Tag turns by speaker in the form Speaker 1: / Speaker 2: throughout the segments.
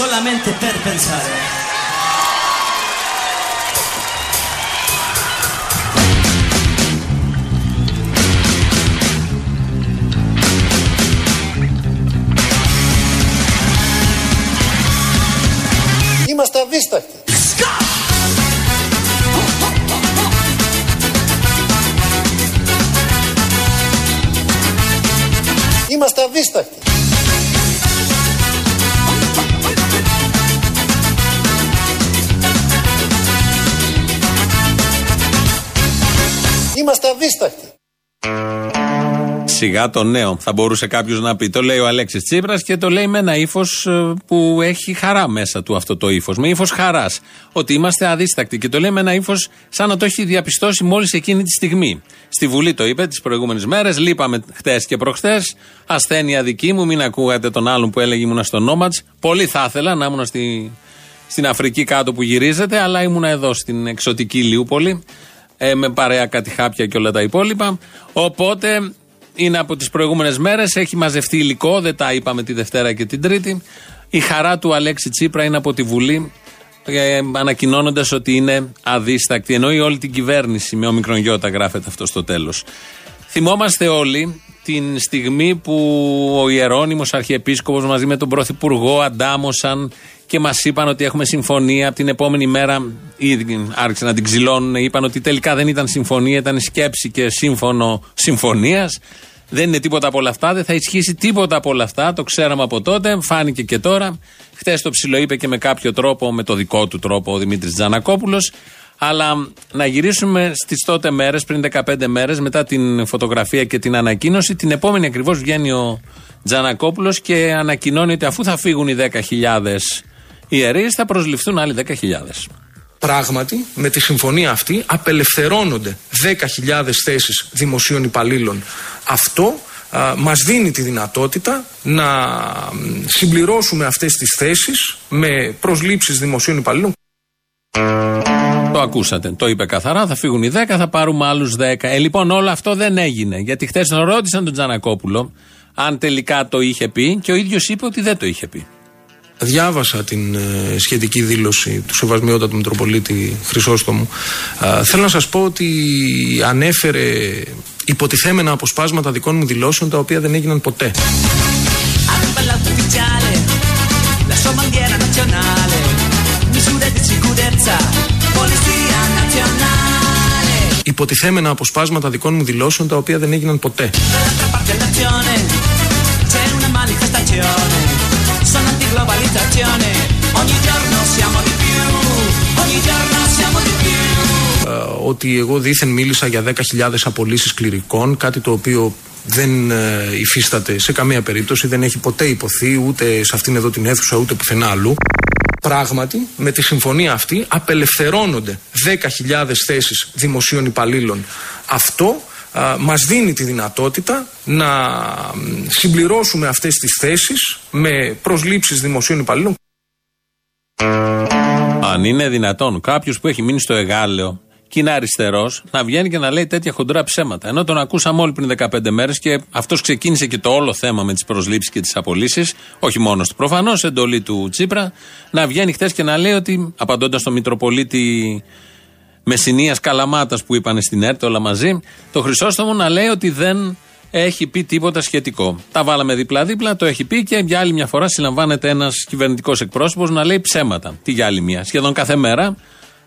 Speaker 1: solamente per pensare.
Speaker 2: Είμαστε αδίστακτοι. Είμαστε αδίστακτοι. Είμαστε αδίστακτοι.
Speaker 3: Σιγά το νέο, θα μπορούσε κάποιος να πει. Το λέει ο Αλέξης Τσίπρας και το λέει με ένα ύφος ε, που έχει χαρά μέσα του αυτό το ύφος. Με ύφος χαράς. Ότι είμαστε αδίστακτοι. Και το λέει με ένα ύφος σαν να το έχει διαπιστώσει μόλις εκείνη τη στιγμή. Στη Βουλή το είπε τις προηγούμενες μέρες. Λείπαμε χτες και προχτέ. Ασθένεια δική μου. Μην ακούγατε τον άλλον που έλεγε ήμουνα στο Νόματ. Πολύ θα ήθελα να ήμουν στη, στην Αφρική κάτω που γυρίζεται, αλλά ήμουνα εδώ στην εξωτική Λιούπολη. Ε, με παρέα κάτι χάπια και όλα τα υπόλοιπα. Οπότε είναι από τις προηγούμενες μέρες. Έχει μαζευτεί υλικό, δεν τα είπαμε τη Δευτέρα και την Τρίτη. Η χαρά του Αλέξη Τσίπρα είναι από τη Βουλή, ε, ανακοινώνοντας ότι είναι αδίστακτη. Εννοεί όλη την κυβέρνηση με ομικρον γιώτα, γράφεται αυτό στο τέλος. Θυμόμαστε όλοι την στιγμή που ο Ιερώνυμος Αρχιεπίσκοπος μαζί με τον Πρωθυπουργό αντάμωσαν και μας είπαν ότι έχουμε συμφωνία. Από την επόμενη μέρα ήδη άρχισαν να την ξυλώνουν. Είπαν ότι τελικά δεν ήταν συμφωνία, ήταν σκέψη και σύμφωνο συμφωνίας. Δεν είναι τίποτα από όλα αυτά, δεν θα ισχύσει τίποτα από όλα αυτά. Το ξέραμε από τότε, φάνηκε και τώρα. Χθες το ψιλοείπε και με κάποιο τρόπο, με το δικό του τρόπο, ο Δημήτρης Τζανακόπουλος. Αλλά να γυρίσουμε στις τότε μέρες, πριν 15 μέρες, μετά την φωτογραφία και την ανακοίνωση. Την επόμενη ακριβώς βγαίνει ο Τζανακόπουλος και ανακοινώνει ότι αφού θα φύγουν οι 10.000 ιερεί, θα προσληφθούν άλλοι 10.000.
Speaker 4: Πράγματι, με τη συμφωνία αυτή απελευθερώνονται 10.000 θέσεις δημοσίων υπαλλήλων. Αυτό α, μας δίνει τη δυνατότητα να συμπληρώσουμε αυτές τις θέσεις με προσλήψεις δημοσίων υπαλλήλων.
Speaker 3: Το ακούσατε. Το είπε καθαρά. Θα φύγουν οι 10, θα πάρουμε άλλους 10. Ε, λοιπόν, όλο αυτό δεν έγινε. Γιατί χθες τον ρώτησαν τον Τζανακόπουλο αν τελικά το είχε πει και ο ίδιος είπε ότι δεν το είχε πει.
Speaker 4: Διάβασα την ε, σχετική δήλωση του Σεβασμιότατου Μητροπολίτη Χρυσόστομου. Ε, θέλω να σας πω ότι ανέφερε υποτιθέμενα αποσπάσματα δικών μου δηλώσεων τα οποία δεν έγιναν ποτέ.
Speaker 1: Appella ufficiale, la sua bandiera nazionale, misure di sicurezza, polizia nazionale.
Speaker 4: Υποτιθέμενα αποσπάσματα δικών μου δηλώσεων τα οποία δεν έγιναν ποτέ.
Speaker 1: Dall'altra parte dell'azione c'è una manifestazione, sono antiglobalizzazione, ogni giorno siamo di più, ogni giorno siamo di più.
Speaker 4: Ε, ότι εγώ δήθεν μίλησα για 10.000 απολύσεις κληρικών, κάτι το οποίο δεν ε, υφίσταται σε καμία περίπτωση, δεν έχει ποτέ υποθεί ούτε σε αυτήν εδώ την αίθουσα ούτε πουθενά αλλού. Πράγματι, με τη συμφωνία αυτή απελευθερώνονται 10.000 θέσεις δημοσίων υπαλλήλων. Αυτό α, μας δίνει τη δυνατότητα να μ, συμπληρώσουμε αυτές τις θέσεις με προσλήψεις δημοσίων υπαλλήλων.
Speaker 3: Αν είναι δυνατόν κάποιος που έχει μείνει στο εγάλεο και είναι αριστερός να βγαίνει και να λέει τέτοια χοντρά ψέματα. Ενώ τον ακούσαμε όλοι πριν 15 μέρες και αυτός ξεκίνησε και το όλο θέμα με τις προσλήψεις και τις απολύσεις, όχι μόνος του προφανώς, εντολή του Τσίπρα, να βγαίνει χθε και να λέει ότι, απαντώντας στον Μητροπολίτη Μεσσηνίας Καλαμάτας που είπαν στην ΕΡΤ όλα μαζί, το Χρυσόστομο να λέει ότι δεν έχει πει τίποτα σχετικό. Τα βάλαμε δίπλα-δίπλα, το έχει πει και για άλλη μια φορά συλλαμβάνεται ένας κυβερνητικός εκπρόσωπος να λέει ψέματα. Τι για άλλη μια. Σχεδόν κάθε μέρα.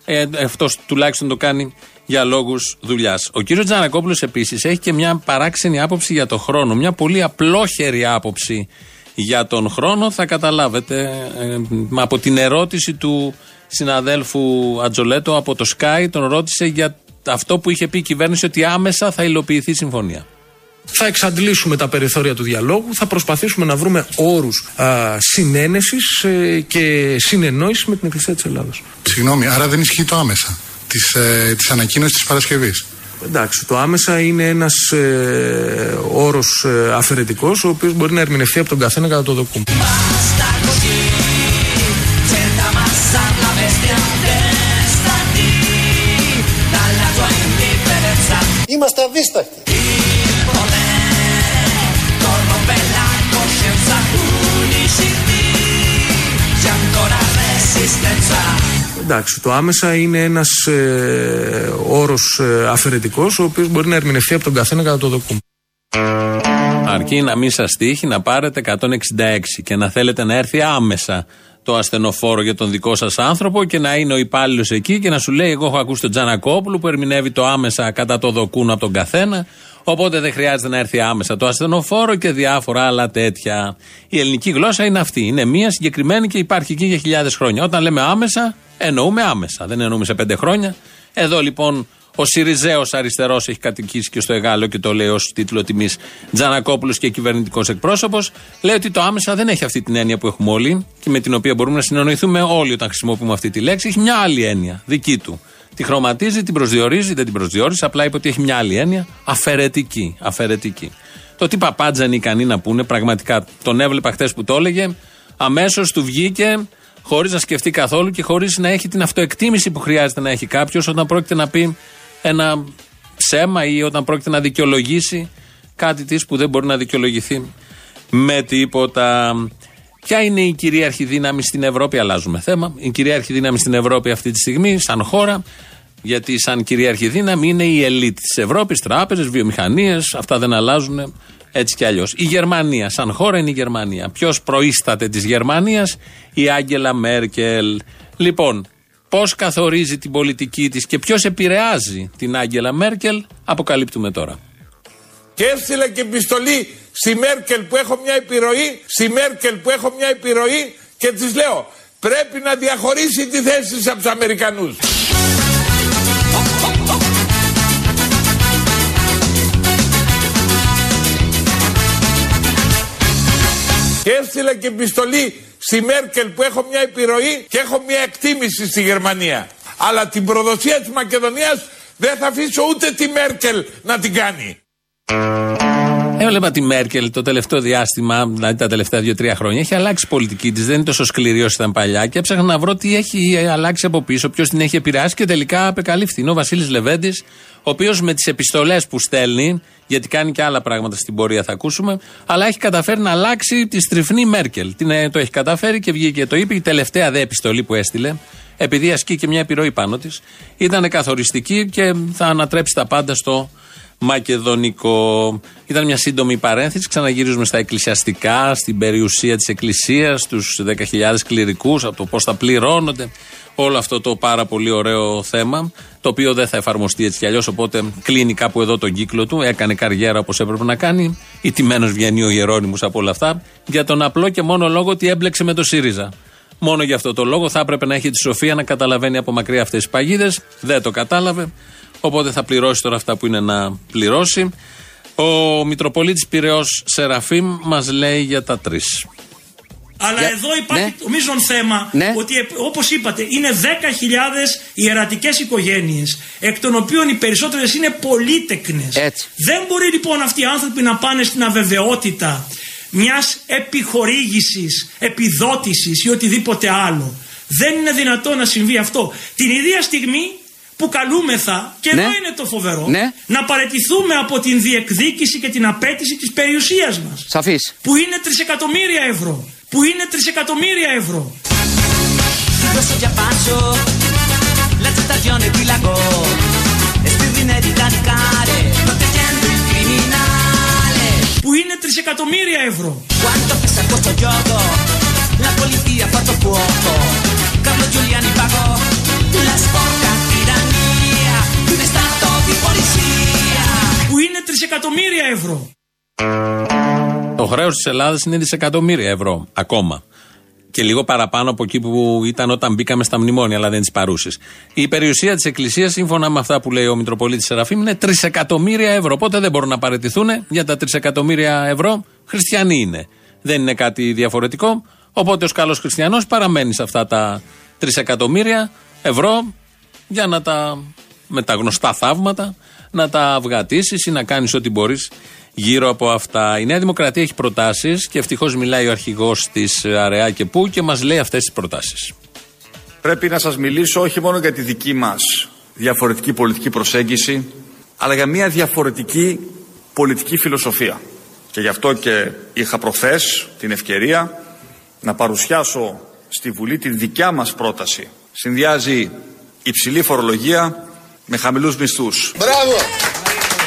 Speaker 3: Ε, Αυτό τουλάχιστον το κάνει για λόγους δουλειάς. Ο κύριος Τζανακόπουλος επίσης έχει και μια παράξενη άποψη για το χρόνο. Μια πολύ απλόχερη άποψη για τον χρόνο. Θα καταλάβετε ε, από την ερώτηση του συναδέλφου Ατζολέτο από το Sky. Τον ρώτησε για αυτό που είχε πει η κυβέρνηση ότι άμεσα θα υλοποιηθεί η συμφωνία.
Speaker 4: Θα εξαντλήσουμε τα περιθώρια του διαλόγου, θα προσπαθήσουμε να βρούμε όρους α, συνένεσης ε, και συνεννόησης με την Εκκλησία της Ελλάδας.
Speaker 5: Συγγνώμη, άρα δεν ισχύει το άμεσα της, ε, της ανακοίνωσης της Παρασκευής.
Speaker 4: Εντάξει, το άμεσα είναι ένας ε, όρος ε, αφαιρετικός ο οποίος μπορεί να ερμηνευτεί από τον καθένα κατά το δοκούν.
Speaker 1: Siamo
Speaker 4: Εντάξει, το άμεσα είναι ένας ε, όρος ε, αφαιρετικός, ο οποίος μπορεί να ερμηνευτεί από τον καθένα κατά το δοκούν.
Speaker 3: Αρκεί να μην σας τύχει να πάρετε 166 και να θέλετε να έρθει άμεσα το ασθενοφόρο για τον δικό σας άνθρωπο και να είναι ο υπάλληλος εκεί και να σου λέει: Εγώ έχω ακούσει τον Τζανακόπουλο που ερμηνεύει το άμεσα κατά το δοκούν από τον καθένα. Οπότε δεν χρειάζεται να έρθει άμεσα το ασθενοφόρο και διάφορα άλλα τέτοια. Η ελληνική γλώσσα είναι αυτή. Είναι μία συγκεκριμένη και υπάρχει εκεί για χιλιάδες χρόνια. Όταν λέμε άμεσα, εννοούμε άμεσα. Δεν εννοούμε σε πέντε χρόνια. Εδώ λοιπόν ο Σιριζέος αριστερός έχει κατοικήσει και στο Εγάλο και το λέει ως τίτλο τιμής Τζανακόπουλος και κυβερνητικός εκπρόσωπος. Λέει ότι το άμεσα δεν έχει αυτή την έννοια που έχουμε όλοι και με την οποία μπορούμε να συνεννοηθούμε όλοι όταν χρησιμοποιούμε αυτή τη λέξη. Έχει μια άλλη έννοια, δική του. Τη χρωματίζει, την προσδιορίζει, δεν την προσδιορίζει, απλά είπε ότι έχει μια άλλη έννοια. Αφαιρετική. αφαιρετική. Το τι παπάντζα είναι ικανοί να πούνε, πραγματικά τον έβλεπα χθες που το έλεγε, αμέσως του βγήκε χωρίς να σκεφτεί καθόλου και χωρίς να έχει την αυτοεκτίμηση που χρειάζεται να έχει κάποιος όταν πρόκειται να πει ένα ψέμα ή όταν πρόκειται να δικαιολογήσει κάτι της που δεν μπορεί να δικαιολογηθεί με τίποτα. Ποια είναι η κυρίαρχη δύναμη στην Ευρώπη, αλλάζουμε θέμα. Η κυρίαρχη δύναμη στην Ευρώπη αυτή τη στιγμή, σαν χώρα, γιατί σαν κυρίαρχη δύναμη είναι η ελίτ της Ευρώπης, τράπεζες, βιομηχανίες, αυτά δεν αλλάζουν έτσι κι αλλιώς. Η Γερμανία, σαν χώρα είναι η Γερμανία. Ποιος προείσταται της Γερμανίας, η Άγγελα Μέρκελ. Λοιπόν, πώς καθορίζει την πολιτική της και ποιος επηρεάζει την Άγγελα Μέρκελ, αποκαλύπτουμε τώρα.
Speaker 6: Και έστειλα και επιστολή στη Μέρκελ που έχω μια επιρροή, στη Μέρκελ που έχω μια επιρροή και της λέω πρέπει να διαχωρίσει τη θέση της από τους Αμερικανούς. Και έστειλα και επιστολή στη Μέρκελ που έχω μια επιρροή και έχω μια εκτίμηση στη Γερμανία. Αλλά την προδοσία της Μακεδονίας δεν θα αφήσω ούτε τη Μέρκελ να την κάνει.
Speaker 3: Έβλεπα τη Μέρκελ το τελευταίο διάστημα, δηλαδή τα τελευταία δύο-τρία χρόνια. Έχει αλλάξει η πολιτική της, δεν είναι τόσο σκληρή όσο ήταν παλιά. Και έψαχνα να βρω τι έχει αλλάξει από πίσω, ποιος την έχει επηρεάσει και τελικά απεκαλύφθη. Είναι ο Βασίλης Λεβέντης, ο οποίος με τις επιστολές που στέλνει, γιατί κάνει και άλλα πράγματα στην πορεία, θα ακούσουμε, αλλά έχει καταφέρει να αλλάξει τη στριφνή Μέρκελ. Την, ε, το έχει καταφέρει και βγήκε και το είπε. Η τελευταία δε επιστολή που έστειλε, επειδή ασκεί και μια επιρροή πάνω της, ήταν καθοριστική και θα ανατρέψει τα πάντα στο μακεδονικό. Ήταν μια σύντομη παρένθεση. Ξαναγυρίζουμε στα εκκλησιαστικά, στην περιουσία της Εκκλησίας, στου 10.000 κληρικούς, από το πώς θα πληρώνονται. Όλο αυτό το πάρα πολύ ωραίο θέμα, το οποίο δεν θα εφαρμοστεί έτσι κι αλλιώς. Οπότε κλείνει κάπου εδώ τον κύκλο του. Έκανε καριέρα όπως έπρεπε να κάνει. Ηττημένο βγαίνει ο Γερόνιμο από όλα αυτά. Για τον απλό και μόνο λόγο ότι έμπλεξε με το ΣΥΡΙΖΑ. Μόνο για αυτό το λόγο θα έπρεπε να έχει τη σοφία να καταλαβαίνει από μακριά αυτές τις παγίδες. Δεν το κατάλαβε. Οπότε θα πληρώσει τώρα αυτά που είναι να πληρώσει. Ο Μητροπολίτης Πυραιός Σεραφείμ μας λέει για τα τρεις.
Speaker 7: Αλλά εδώ υπάρχει
Speaker 8: ναι.
Speaker 7: το μείζον θέμα
Speaker 8: Ναι.
Speaker 7: ότι ε, όπως είπατε είναι 10.000 ιερατικές οικογένειες εκ των οποίων οι περισσότερες είναι πολύτεκνες.
Speaker 8: Έτσι.
Speaker 7: Δεν μπορεί λοιπόν αυτοί οι άνθρωποι να πάνε στην αβεβαιότητα μιας επιχορήγησης, επιδότησης ή οτιδήποτε άλλο. Δεν είναι δυνατό να συμβεί αυτό. Την ίδια στιγμή που καλούμεθα, και
Speaker 8: Ναι.
Speaker 7: εδώ είναι το φοβερό,
Speaker 8: Ναι.
Speaker 7: να παρετηθούμε από την διεκδίκηση και την απέτηση της περιουσίας μας
Speaker 8: Σαφής.
Speaker 7: που είναι τρισεκατομμύρια ευρώ. Που είναι τρισεκατομμύρια ευρώ.
Speaker 1: Di questo già faccio la stagione dilagò e spirine di caricare proteggendo il criminale
Speaker 7: Που είναι trisεκατομμύρια ευρώ.
Speaker 1: quanto pesa questo gioco la polizia ha fatto fuoco Carlo Giuliani pagò la sporca tirannia di un stato di polizia
Speaker 7: Που είναι τρισεκατομμύρια ευρώ.
Speaker 3: Το χρέος της Ελλάδας είναι δισεκατομμύρια ευρώ ακόμα. Και λίγο παραπάνω από εκεί που ήταν όταν μπήκαμε στα μνημόνια, αλλά δεν τις παρούσες. Η περιουσία της Εκκλησίας, σύμφωνα με αυτά που λέει ο Μητροπολίτης Σεραφείμ, είναι τρισεκατομμύρια ευρώ. Οπότε δεν μπορούν να παραιτηθούν για τα τρισεκατομμύρια ευρώ. Χριστιανοί είναι. Δεν είναι κάτι διαφορετικό. Οπότε ω καλός χριστιανός παραμένει σε αυτά τα τρισεκατομμύρια ευρώ για να τα με τα γνωστά θαύματα να τα αυγατήσεις ή να κάνεις ό,τι μπορείς γύρω από αυτά. Η Νέα Δημοκρατία έχει προτάσεις και ευτυχώς μιλάει ο αρχηγός της Αραιά και Πού και μας λέει αυτές τις προτάσεις.
Speaker 9: Πρέπει να σας μιλήσω όχι μόνο για τη δική μας διαφορετική πολιτική προσέγγιση, αλλά για μια διαφορετική πολιτική φιλοσοφία. Και γι' αυτό και είχα προχθές την ευκαιρία να παρουσιάσω στη Βουλή τη δικιά μας πρόταση Συνδυάζει υψηλή φορολογία με χαμηλούς μισθούς.
Speaker 2: Μπράβο.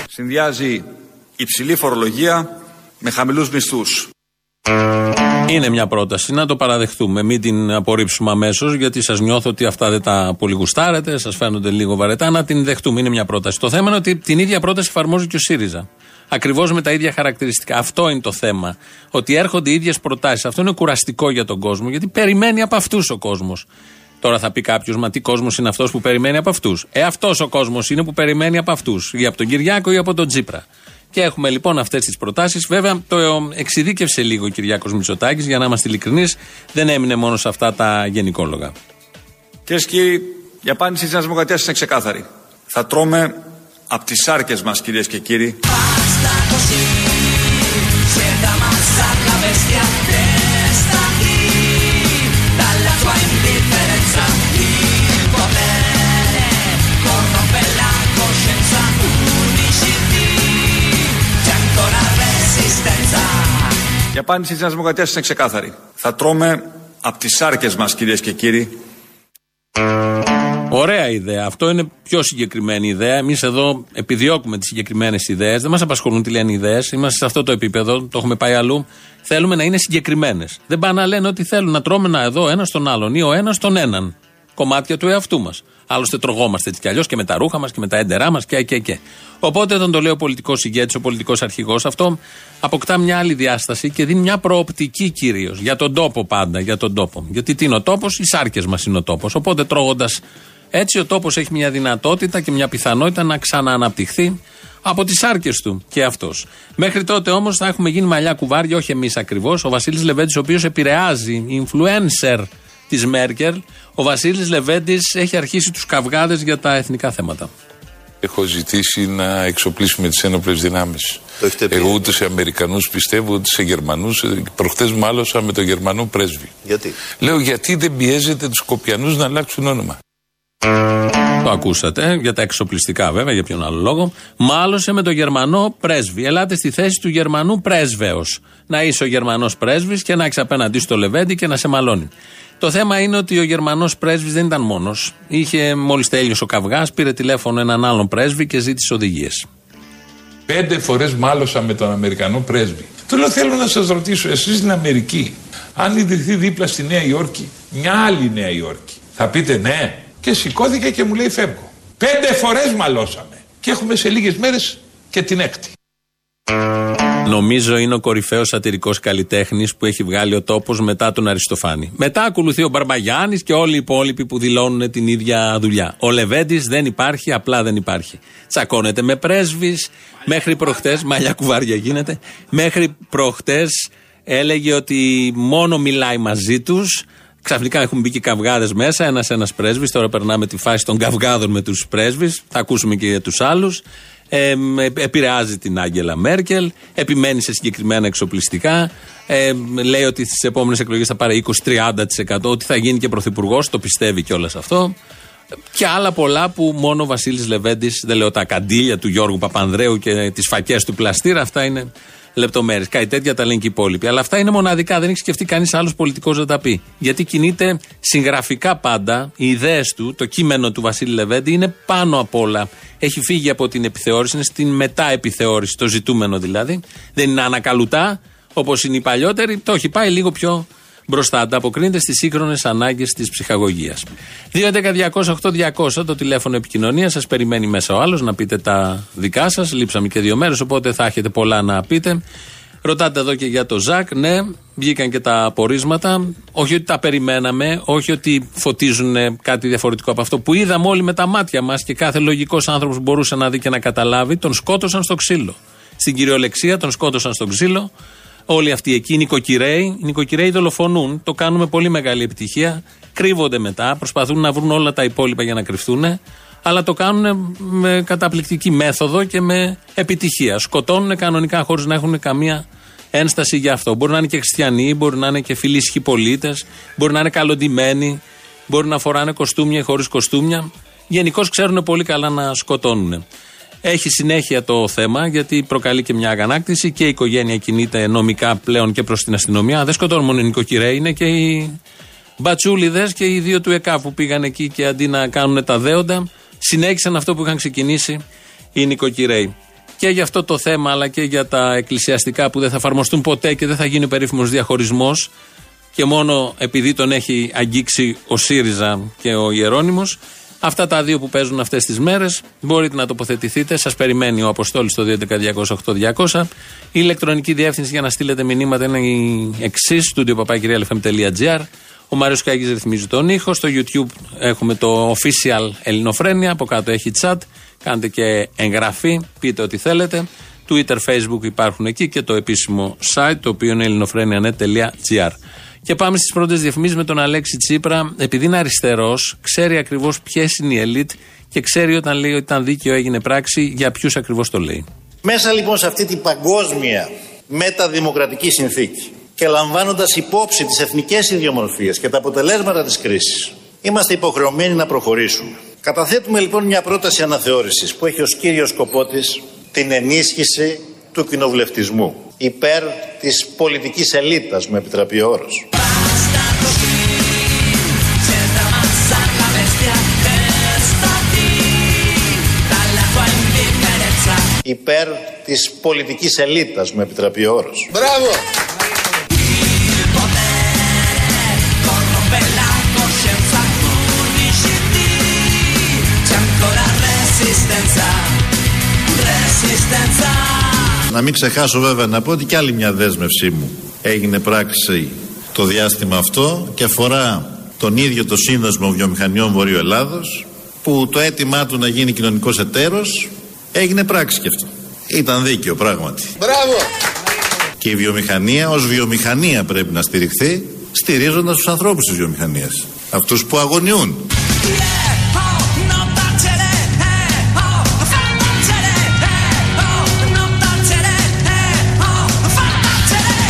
Speaker 9: Συνδυάζει υψηλή φορολογία με χαμηλούς μισθούς.
Speaker 3: Είναι μια πρόταση, να το παραδεχτούμε. Μην την απορρίψουμε αμέσως, γιατί σας νιώθω ότι αυτά δεν τα πολύ γουστάρετε, σας φαίνονται λίγο βαρετά. Να την δεχτούμε, είναι μια πρόταση. Το θέμα είναι ότι την ίδια πρόταση εφαρμόζει και ο ΣΥΡΙΖΑ. Ακριβώς με τα ίδια χαρακτηριστικά. Αυτό είναι το θέμα. Ότι έρχονται οι ίδιες προτάσεις. Αυτό είναι κουραστικό για τον κόσμο, γιατί περιμένει από αυτούς ο κόσμος. Τώρα θα πει κάποιος, μα τι κόσμος είναι αυτός που περιμένει από αυτούς. Ε, αυτός ο κόσμος είναι που περιμένει από αυτούς. Ή από τον Κυριάκο ή από τον Τζίπρα. Και έχουμε λοιπόν αυτές τις προτάσεις. Βέβαια, το εξειδίκευσε λίγο ο Κυριάκος Μητσοτάκης, για να είμαστε ειλικρινείς. Δεν έμεινε μόνο σε αυτά τα γενικόλογα.
Speaker 9: Κυρίε και κύριοι, η απάντηση της Νέας Δημοκρατίας είναι ξεκάθαρη. Θα τρώμε από τις άρκε μας, κυρίες και κύριοι, η απάντηση της Νέας Δημοκρατίας είναι ξεκάθαρη. Θα τρώμε από τις άρκε μας, κυρίες και κύριοι,
Speaker 3: Ωραία ιδέα. Αυτό είναι πιο συγκεκριμένη ιδέα. Εμείς εδώ επιδιώκουμε τις συγκεκριμένες ιδέες. Δεν μας απασχολούν τι λένε οι ιδέες. Είμαστε σε αυτό το επίπεδο. Το έχουμε πάει αλλού. Θέλουμε να είναι συγκεκριμένες. Δεν πάνε να λένε ότι θέλουν να τρώμε να εδώ ένα τον άλλον ή ο ένας τον έναν. Κομμάτια του εαυτού μας. Άλλωστε τρογόμαστε έτσι κι αλλιώς και με τα ρούχα μας και με τα έντερά μας και, και, και. Οπότε όταν το λέει ο πολιτικός ηγέτης, ο πολιτικός αρχηγός, αυτό αποκτά μια άλλη διάσταση και δίνει μια προοπτική κυρίως. Για τον τόπο πάντα. Για τον τόπο. Γιατί τι είναι ο τόπος, οι σάρκες μας είναι ο τόπος. Οπότε τρώγοντας έτσι ο τόπος έχει μια δυνατότητα και μια πιθανότητα να ξανααναπτυχθεί από τις άρκε του και αυτός. Μέχρι τότε όμως θα έχουμε γίνει μαλλιά κουβάρια, όχι εμείς ακριβώς. Ο Βασίλης Λεβέντης, ο οποίος επηρεάζει, influencer της Μέρκελ, ο Βασίλης Λεβέντης έχει αρχίσει τους καυγάδες για τα εθνικά θέματα.
Speaker 6: Έχω ζητήσει να εξοπλίσουμε τις ένοπλες δυνάμεις.
Speaker 2: Το έχετε πει.
Speaker 6: Εγώ ούτε σε Αμερικανούς πιστεύω, ούτε σε Γερμανούς. Προχτέ μάλωσα με τον Γερμανό πρέσβη.
Speaker 2: Γιατί;
Speaker 6: Λέω γιατί δεν πιέζετε τους Κοπιανού να αλλάξουν όνομα.
Speaker 3: Το ακούσατε, για τα εξοπλιστικά βέβαια, για ποιον άλλο λόγο. Μάλωσε με τον Γερμανό πρέσβη. Ελάτε στη θέση του Γερμανού πρέσβεως. Να είσαι ο Γερμανός πρέσβης και να έχεις απέναντί στο Λεβέντι και να σε μαλώνει. Το θέμα είναι ότι ο Γερμανός πρέσβης δεν ήταν μόνος. Είχε, μόλις τέλειωσε ο καυγάς, πήρε τηλέφωνο έναν άλλον πρέσβη και ζήτησε οδηγίες.
Speaker 6: Πέντε φορές μάλωσα με τον Αμερικανό πρέσβη. Του λέω: Θέλω να σας ρωτήσω, εσείς στην Αμερική, αν ιδρυθεί δίπλα στη Νέα Υόρκη, μια άλλη Νέα Υόρκη, θα πείτε ναι; Και σηκώθηκε και μου λέει: Φεύγω. Πέντε φορές μαλώσαμε. Και έχουμε σε λίγες μέρες και την έκτη.
Speaker 3: Νομίζω είναι ο κορυφαίος σατυρικός καλλιτέχνης που έχει βγάλει ο τόπος μετά τον Αριστοφάνη. Μετά ακολουθεί ο Μπαρμπαγιάννης και όλοι οι υπόλοιποι που δηλώνουν την ίδια δουλειά. Ο Λεβέντης δεν υπάρχει, απλά δεν υπάρχει. Τσακώνεται με πρέσβει. Μέχρι προχτές, μαλλιά κουβάρια γίνεται. Μέχρι προχτές έλεγε ότι μόνο μιλάει μαζί τους. Ξαφνικά έχουν μπει και καυγάδες μέσα, ένα-ένα πρέσβης. Τώρα περνάμε τη φάση των καυγάδων με τους πρέσβεις. Θα ακούσουμε και για τους άλλους. Ε, μ, ε, επηρεάζει την Άγγελα Μέρκελ, επιμένει σε συγκεκριμένα εξοπλιστικά. Ε, λέει ότι στις επόμενες εκλογές θα πάρει 20-30%, ότι θα γίνει και πρωθυπουργός, το πιστεύει κιόλας αυτό. Και άλλα πολλά που μόνο ο Βασίλης Λεβέντης, δεν λέω τα καντήλια του Γιώργου Παπανδρέου και τις φακές του πλαστήρα, αυτά είναι λεπτομέρειες. Κάτι τέτοια τα λένε και οι υπόλοιποι. Αλλά αυτά είναι μοναδικά, δεν έχει σκεφτεί κανείς άλλος πολιτικός να τα πει. Γιατί κινείται συγγραφικά πάντα, οι ιδέες του, το κείμενο του Βασίλη Λεβέντη είναι πάνω απ' όλα. Έχει φύγει από την επιθεώρηση, είναι στην μετά επιθεώρηση, το ζητούμενο δηλαδή. Δεν είναι ανακαλουτά όπως είναι οι παλιότεροι, το έχει πάει λίγο πιο μπροστά. Ανταποκρίνεται στις σύγχρονες ανάγκες της ψυχαγωγίας. 2.11.208.200 το τηλέφωνο επικοινωνίας. Σας περιμένει μέσα ο άλλος να πείτε τα δικά σας. Λείψαμε και δύο μέρες, οπότε θα έχετε πολλά να πείτε. Ρωτάτε εδώ και για το Ζακ. Ναι, βγήκαν και τα απορίσματα. Όχι ότι τα περιμέναμε, όχι ότι φωτίζουν κάτι διαφορετικό από αυτό που είδαμε όλοι με τα μάτια μας και κάθε λογικός άνθρωπος μπορούσε να δει και να καταλάβει. Τον σκότωσαν στο ξύλο. Στην κυριολεξία τον σκότωσαν στο ξύλο. Όλοι αυτοί εκεί, οι νοικοκυρέοι, οι νοικοκυρέοι δολοφονούν. Το κάνουν με πολύ μεγάλη επιτυχία. Κρύβονται μετά, προσπαθούν να βρουν όλα τα υπόλοιπα για να κρυφτούν. Αλλά το κάνουν με καταπληκτική μέθοδο και με επιτυχία. Σκοτώνουν κανονικά χωρίς να έχουν καμία ένσταση για αυτό. Μπορεί να είναι και χριστιανοί, μπορεί να είναι και φιλήσυχοι πολίτες, μπορεί να είναι καλοντημένοι, μπορεί να φοράνε κοστούμια ή χωρίς κοστούμια. Γενικώς ξέρουν πολύ καλά να σκοτώνουν. Έχει συνέχεια το θέμα γιατί προκαλεί και μια αγανάκτηση και η οικογένεια κινείται νομικά πλέον και προς την αστυνομία. Δεν σκοτώνουν μόνο οι νοικοκυρέοι, είναι και οι Μπατσούλιδες και οι δύο του ΕΚΑ που πήγαν εκεί και αντί να κάνουν τα δέοντα, συνέχισαν αυτό που είχαν ξεκινήσει οι νοικοκυρέοι. Και για αυτό το θέμα, αλλά και για τα εκκλησιαστικά που δεν θα εφαρμοστούν ποτέ και δεν θα γίνει ο περίφημος διαχωρισμός, και μόνο επειδή τον έχει αγγίξει ο ΣΥΡΙΖΑ και ο Ιερώνυμος Αυτά τα δύο που παίζουν αυτές τις μέρες μπορείτε να τοποθετηθείτε. Σας περιμένει ο Αποστόλης στο 2.11.208.200. Η ηλεκτρονική διεύθυνση για να στείλετε μηνύματα είναι η εξής: studio.papakirialfm.gr. Ο Μάριος Κάγη ρυθμίζει τον ήχο. Στο YouTube έχουμε το official Ελληνοφρένια. Από κάτω έχει chat. Κάντε και εγγραφή. Πείτε ό,τι θέλετε. Twitter, Facebook υπάρχουν εκεί και το επίσημο site το οποίο είναι ελληνοφρένια.net.gr. Και πάμε στις πρώτες διαφημίσεις με τον Αλέξη Τσίπρα. Επειδή είναι αριστερός, ξέρει ακριβώς ποιες είναι οι ελίτ και ξέρει όταν λέει ότι ήταν δίκαιο έγινε πράξη, για ποιους ακριβώς το λέει.
Speaker 2: Μέσα λοιπόν σε αυτή την παγκόσμια μεταδημοκρατική συνθήκη και λαμβάνοντας υπόψη τις εθνικές ιδιομορφίες και τα αποτελέσματα της κρίσης, είμαστε υποχρεωμένοι να προχωρήσουμε. Καταθέτουμε λοιπόν μια πρόταση αναθεώρησης που έχει ως κύριο σκοπό της την ενίσχυση του κοινοβουλευτισμού υπέρ της πολιτικής ελίτας, μου επιτραπεί ο όρος. Υπέρ της πολιτικής ελίτας, μου επιτραπεί ο όρος.
Speaker 6: Μπράβο!
Speaker 2: Να μην ξεχάσω βέβαια να πω ότι και άλλη μια δέσμευσή μου έγινε πράξη το διάστημα αυτό και αφορά τον ίδιο το Σύνδεσμο Βιομηχανιών Βορείου Ελλάδος που το αίτημά του να γίνει κοινωνικός εταίρος έγινε πράξη και αυτό. Ήταν δίκαιο πράγματι.
Speaker 6: Μπράβο!
Speaker 2: Και η βιομηχανία ως βιομηχανία πρέπει να στηριχθεί στηρίζοντας τους ανθρώπους της βιομηχανίας. Αυτούς που αγωνιούν.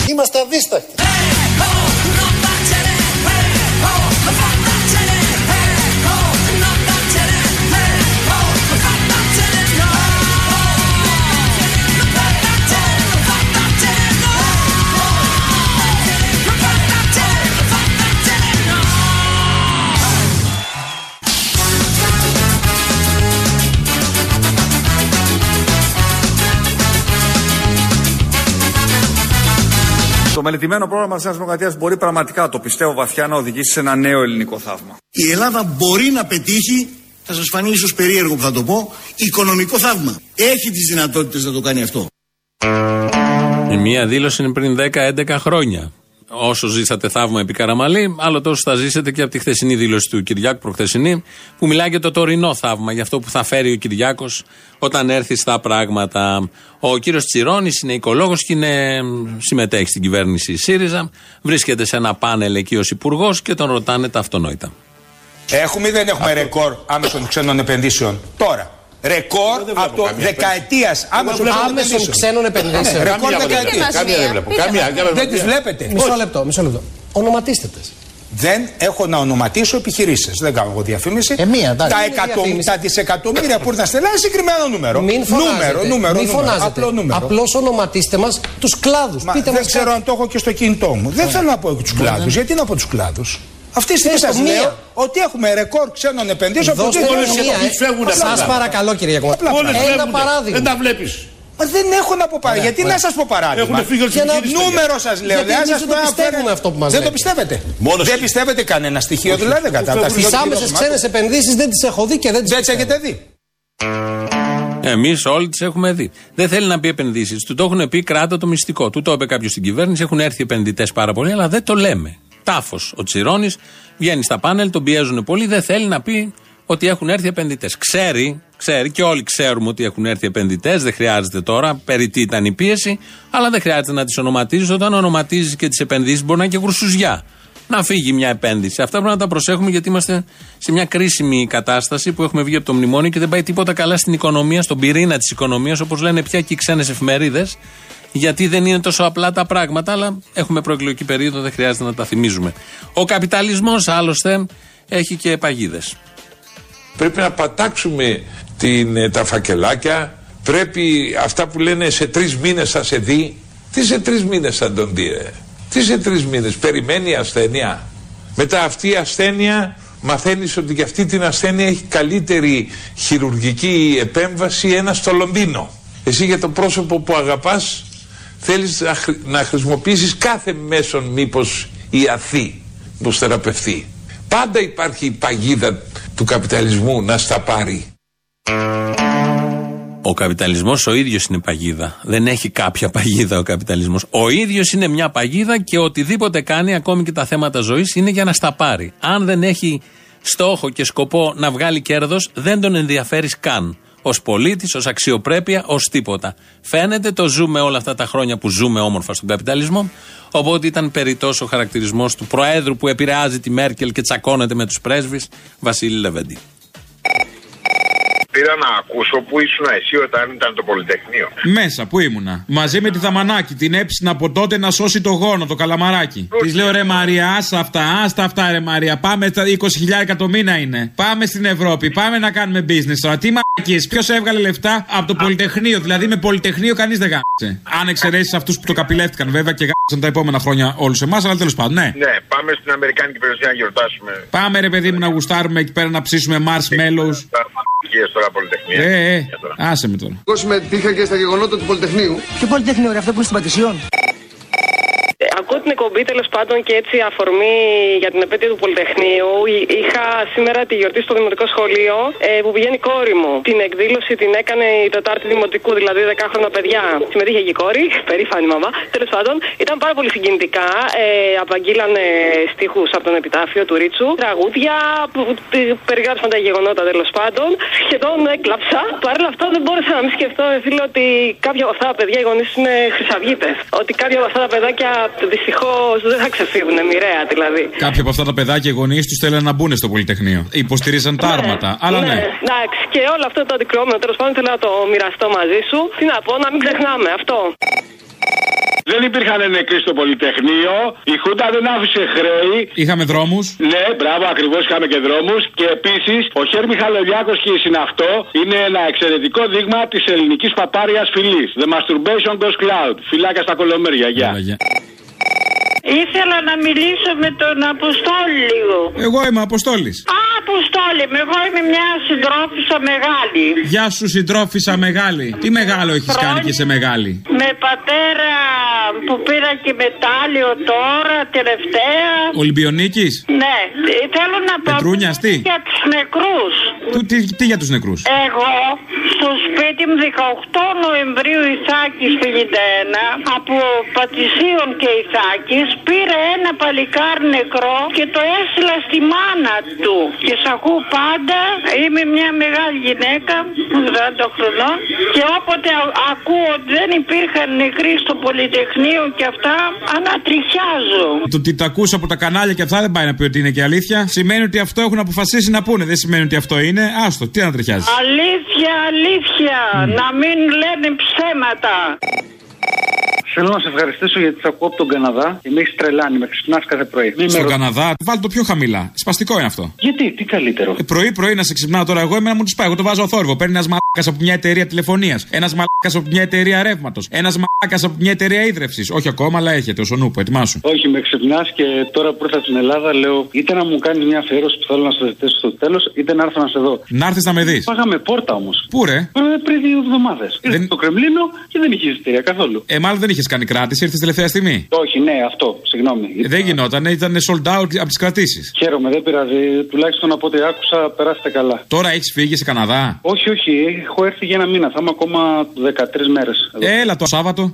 Speaker 2: Είμαστε αδίστακτοι.
Speaker 9: Μελετημένο πρόγραμμα της Νέας Δημοκρατίας μπορεί πραγματικά, το πιστεύω βαθιά, να οδηγήσει σε ένα νέο ελληνικό θαύμα.
Speaker 8: Η Ελλάδα μπορεί να πετύχει, θα σας φανεί ίσως περίεργο που θα το πω, οικονομικό θαύμα. Έχει τις δυνατότητες να το κάνει αυτό.
Speaker 3: Η μία δήλωση είναι πριν 10-11 χρόνια. Όσο ζήσατε θαύμα επί Καραμαλή, άλλο τόσο θα ζήσετε και από τη χθεσινή δήλωση του Κυριάκου, προχθεσινή, που μιλάει για το τωρινό θαύμα, για αυτό που θα φέρει ο Κυριάκος όταν έρθει στα πράγματα. Ο κύριος Τσιρόνης είναι οικολόγος και είναι, συμμετέχει στην κυβέρνηση ΣΥΡΙΖΑ. Βρίσκεται σε ένα πάνελ εκεί ως υπουργός και τον ρωτάνε τα αυτονόητα.
Speaker 10: Έχουμε ή δεν έχουμε ρεκόρ άμεσων ξένων επενδύσεων; Τώρα. Ρεκόρ από το δεκαετίας άμεσων
Speaker 11: Άμεσων ξένων επενδύσεων.
Speaker 10: Ναι, ρεκόρ δεκαετίας.
Speaker 6: Καμία δεν βλέπω. Καμία.
Speaker 10: Δεν τι βλέπετε.
Speaker 11: Μισό λεπτό, μισό λεπτό. Ονοματίστε τες.
Speaker 10: Δεν έχω να ονοματίσω επιχειρήσεις. Δεν κάνω εγώ διαφήμιση.
Speaker 11: Ε, μία, εντάξει.
Speaker 10: τα,
Speaker 11: Είναι
Speaker 10: εκατο...
Speaker 11: διαφήμιση.
Speaker 10: τα δισεκατομμύρια που ήρθαν στην Ελλάδα είναι συγκεκριμένο νούμερο.
Speaker 11: Μην φωνάζετε.
Speaker 10: νούμερο, νούμερο,
Speaker 11: Μην
Speaker 10: νούμερο.
Speaker 11: φωνάζετε.
Speaker 10: Απλό νούμερο.
Speaker 11: Απλώς ονοματίστε μας τους κλάδους.
Speaker 10: Μα
Speaker 11: Πείτε
Speaker 10: δεν
Speaker 11: μας
Speaker 10: ξέρω
Speaker 11: κάτι.
Speaker 10: αν το έχω και στο κινητό μου. Δεν θέλω να πω τους κλάδους. Γιατί να πω τους κλάδους; Αυτή τη στιγμή
Speaker 11: Πες το
Speaker 10: σας
Speaker 11: μία.
Speaker 10: λέω ότι έχουμε ρεκόρ ξένων επενδύσεων από το
Speaker 11: Δώστε
Speaker 6: Όλες
Speaker 11: μου
Speaker 6: οι
Speaker 11: μία,
Speaker 6: εποχές
Speaker 11: ε.
Speaker 6: φεύγουν αυτά.
Speaker 11: Σας παρακαλώ κύριε Κόμμα.
Speaker 10: Απλά
Speaker 6: Όλες
Speaker 11: Ένα
Speaker 6: φεύγουνε.
Speaker 11: παράδειγμα.
Speaker 6: Δεν τα βλέπεις.
Speaker 10: Μα δεν έχω να πω παράδειγμα. Γιατί να σας πω παράδειγμα;
Speaker 6: Έχουν φύγει όλες οι
Speaker 11: Και να-
Speaker 6: επιχειρήσεις, παιδιά.
Speaker 10: Νούμερο σας λέω.
Speaker 11: Γιατί
Speaker 10: Δεν
Speaker 11: εμείς
Speaker 10: σας
Speaker 11: δεν το
Speaker 10: πω να
Speaker 11: πιστεύουμε
Speaker 10: φέρετε-
Speaker 11: αυτό που μας
Speaker 10: Δεν το
Speaker 11: λέτε.
Speaker 10: πιστεύετε.
Speaker 6: Μόνος
Speaker 10: δεν
Speaker 6: εσείς.
Speaker 10: πιστεύετε κανένα στοιχείο δηλαδή δεν κατά. Τα
Speaker 11: Τις
Speaker 10: στοιχεία του
Speaker 11: άμεσες
Speaker 10: κ.
Speaker 11: ξένες επενδύσεις δεν τις έχω δει και δεν τις
Speaker 10: Δεν τις
Speaker 11: πιστεύω.
Speaker 10: έχετε δει.
Speaker 3: Εμείς όλοι τις έχουμε δει. Δεν θέλει να πει επενδύσεις. Του το έχουν πει κράτα το μυστικό. Του το είπε κάποιος στην κυβέρνηση. Έχουν έρθει επενδυτές πάρα πολλοί, αλλά δεν το λέμε. Τάφος. Ο Τσιρόνης βγαίνει στα πάνελ, τον πιέζουν πολύ. Δεν θέλει να πει ότι έχουν έρθει επενδυτές. Ξέρει, ξέρει και όλοι ξέρουμε ότι έχουν έρθει επενδυτές. Δεν χρειάζεται τώρα. Περί τι ήταν η πίεση. Αλλά δεν χρειάζεται να τις ονοματίζεις. Όταν ονοματίζεις και τις επενδύσεις, μπορεί να είναι και γρουσουζιά. Να φύγει μια επένδυση. Αυτά πρέπει να τα προσέχουμε γιατί είμαστε σε μια κρίσιμη κατάσταση που έχουμε βγει από το μνημόνιο και δεν πάει τίποτα καλά στην οικονομία, στον πυρήνα της οικονομίας, όπως λένε πια και οι ξένες εφημερίδες. Γιατί δεν είναι τόσο απλά τα πράγματα, αλλά έχουμε προεκλογική περίοδο, δεν χρειάζεται να τα θυμίζουμε. Ο καπιταλισμός, άλλωστε, έχει και παγίδες.
Speaker 6: Πρέπει να πατάξουμε την, ε, τα φακελάκια. Πρέπει αυτά που λένε σε τρεις μήνες θα σε δει. Τι σε τρεις μήνες θα τον δει, ρε. Τι σε τρεις μήνες. Περιμένει η ασθένεια. Μετά αυτή η ασθένεια μαθαίνεις ότι για αυτή την ασθένεια έχει καλύτερη χειρουργική επέμβαση ένα στο Λονδίνο. Εσύ για το πρόσωπο που αγαπάς θέλεις να, χρη- να χρησιμοποιήσεις κάθε μέσον μήπως ιαθεί, μήπως θεραπευθεί. Πάντα υπάρχει η παγίδα του καπιταλισμού να στα πάρει.
Speaker 3: Ο καπιταλισμός ο ίδιος είναι παγίδα. Δεν έχει κάποια παγίδα ο καπιταλισμός. Ο ίδιος είναι μια παγίδα και οτιδήποτε κάνει, ακόμη και τα θέματα ζωής, είναι για να στα πάρει. Αν δεν έχει στόχο και σκοπό να βγάλει κέρδος, δεν τον ενδιαφέρεις καν. Ω πολίτης, ως αξιοπρέπεια, ως τίποτα. Φαίνεται, το ζούμε όλα αυτά τα χρόνια που ζούμε όμορφα στον καπιταλισμό. Οπότε ήταν περιττός ο χαρακτηρισμός του Προέδρου που επηρεάζει τη Μέρκελ και τσακώνεται με τους πρέσβεις, Βασίλη Λεβέντη.
Speaker 12: Πήρα να ακούσω που ήσουν εσύ όταν ήταν το Πολυτεχνείο.
Speaker 13: Μέσα, πού ήμουνα; Μαζί με τη Δαμανάκη, την έψηνα από τότε να σώσει το γόνο, το καλαμαράκι. Της λέω ρε Μαρία, άστα αυτά, άστα αυτά ρε Μαρία. Πάμε στα 20.000 το μήνα είναι. Πάμε στην Ευρώπη, πάμε να κάνουμε business τώρα. Τι μαλακίε, ποιος έβγαλε λεφτά από το Πολυτεχνείο. Δηλαδή με Πολυτεχνείο κανείς δεν γάμισε. Αν εξαιρέσεις αυτούς που το καπηλεύτηκαν βέβαια και γάμισαν τα επόμενα χρόνια όλους εμάς, αλλά τέλος πάντων, ναι.
Speaker 12: Ναι, πάμε στην Αμερικάνικη περιοχή να γιορτάσουμε.
Speaker 13: Πάμε ρε παιδί μου να γουστάρουμε εκεί πέρα να ψήσουμε marshmallows.
Speaker 12: Τα μαλακίες τώρα Πολυτεχνείο.
Speaker 13: Ε, ε, άσε με τώρα.
Speaker 14: Εγώ συμμετείχα και στα γεγονότα του Πολυτεχνείου.
Speaker 11: Ποιο πολυτεχνείο, ρε, αυτό που είναι στην Πατησιών.
Speaker 15: Ε, Ακούω την εκπομπή τέλος πάντων και έτσι αφορμή για την επέτειο του Πολυτεχνείου. Εί- Είχα σήμερα τη γιορτή στο Δημοτικό Σχολείο ε, που πηγαίνει η κόρη μου. Την εκδήλωση την έκανε η Τετάρτη Δημοτικού, δηλαδή 10χρονα παιδιά. Συμμετείχε και η κόρη, περήφανη μαμά. Τέλος πάντων, ήταν πάρα πολύ συγκινητικά. Ε, απαγγείλανε στίχους από τον επιτάφιο του Ρίτσου, τραγούδια που ε, περιγράψαν τα γεγονότα τέλος πάντων. Σχεδόν έκλαψα. Παρ' όλα αυτά δεν μπόρεσα να μην σκεφτώ, ε, φίλε, ότι κάποια από αυτά τα παιδιά οι γονείς είναι χρυσαυγίτες. Ότι κάποια από αυτά τα παιδάκια δυστυχώς δεν θα ξεφύγουν, μοιραία δηλαδή.
Speaker 13: Κάποια από αυτά τα παιδάκια οι γονείς τους θέλουν να μπουν στο Πολυτεχνείο. Υποστηρίζαν τα άρματα. Αλλά ναι.
Speaker 15: Εντάξει, και όλο αυτό το αντικρουόμενο τέλος πάντων θέλω να το μοιραστώ μαζί σου. Τι να πω, να μην ξεχνάμε αυτό.
Speaker 12: Δεν υπήρχαν νεκροί στο Πολυτεχνείο. Η Χούντα δεν άφησε χρέη.
Speaker 13: Είχαμε δρόμους.
Speaker 12: Ναι, μπράβο, ακριβώς είχαμε και δρόμους. Και επίσης, ο Χέρ Μιχαλολιάκο και η Συναυτό είναι ένα εξαιρετικό δείγμα της ελληνικής παπάριας φυλής. The masturbation goes cloud. Φυλάκια στα κολομέρια, γεια.
Speaker 16: Ήθελα να μιλήσω με τον Αποστόλη λίγο.
Speaker 13: Εγώ είμαι Αποστόλης.
Speaker 16: Α, Αποστόλη, με εγώ είμαι μια συντρόφισσα μεγάλη.
Speaker 13: Γεια σου, συντρόφισσα μεγάλη. Τι μεγάλο έχεις κάνει και σε μεγάλη;
Speaker 16: Με πατέρα που πήρα και μετάλλιο τώρα, τελευταία.
Speaker 13: Ολυμπιονίκης;
Speaker 16: Ναι, ε, θέλω να πω
Speaker 13: Πετρούνιας, τι;
Speaker 16: για τους νεκρούς.
Speaker 13: Του, τι, τι για τους νεκρούς;
Speaker 16: Εγώ στο σπίτι μου 18 Νοεμβρίου Ιθάκης 51 από Πατησίων και Ιθάκης πήρε ένα παλικάρι νεκρό και το έστειλα στη μάνα του και σ' ακούω πάντα είμαι μια μεγάλη γυναίκα 40 χρονών και όποτε α- ακούω ότι δεν υπήρχαν νεκροί στο Πολυτεχνείο και αυτά ανατριχιάζω
Speaker 13: Το ότι τα ακούς από τα κανάλια και αυτά δεν πάει να πει ότι είναι και αλήθεια. Σημαίνει ότι αυτό έχουν αποφασίσει να πούνε. Δεν σημαίνει ότι αυτό είναι. Άστο, τι να τριχιάζει.
Speaker 16: Αλήθεια, αλήθεια, να μην λένε ψέματα.
Speaker 17: Θέλω να σε ευχαριστήσω γιατί σε ακούω από τον Καναδά και με έχεις τρελάνει. Με ξυπνάς κάθε πρωί. Μην με
Speaker 13: Στον
Speaker 17: ρω-
Speaker 13: Καναδά, βάλτε το πιο χαμηλά. Σπαστικό είναι αυτό.
Speaker 17: Γιατί, τι καλύτερο.
Speaker 13: Ε, Πρωί-πρωί να σε ξυπνάω τώρα εγώ, εμένα μου του πάει. Εγώ το βάζω θόρυβο. Παίρνει ένας μαλάκας από μια εταιρεία τηλεφωνίας. Ένας μαλάκας από μια εταιρεία ρεύματος. Ένας μαλάκας από μια εταιρεία ίδρυυση. Όχι ακόμα, αλλά έχετε. Ο νούπο, ετοιμάσου.
Speaker 17: Όχι, με ξυπνάς και τώρα που ήρθα στην Ελλάδα λέω είτε να μου κάνει μια αφιέρωση που θέλω να σε ζητήσω στο τέλος, είτε να έρθω να σε δω.
Speaker 13: Να έρθεις να με δεις.
Speaker 17: Πάγαμε πόρτα όμως.
Speaker 13: Πού ρε;
Speaker 17: Πριν δύο εβδομάδες. Ήρθα στο Κρεμλίνο και δεν είχε εισιτήρια καθόλου.
Speaker 13: Ε, μάλλον δεν είχε κάνει κράτηση, ήρθες τελευταία στιγμή;
Speaker 17: Όχι, ναι, αυτό. Συγγνώμη.
Speaker 13: Ε, δεν γινόταν, ήταν sold out από τις κρατήσεις.
Speaker 17: Χαίρομαι, δεν πειράζει. Τουλάχιστον από ό,τι άκουσα, περάσετε καλά.
Speaker 13: Τώρα έχεις φύγει σε Καναδά;
Speaker 17: Όχι, όχι, έχω έρθει για ένα μήνα. Θα είμαι ακόμα 13 μέρες.
Speaker 13: Έλα το Σάββατο.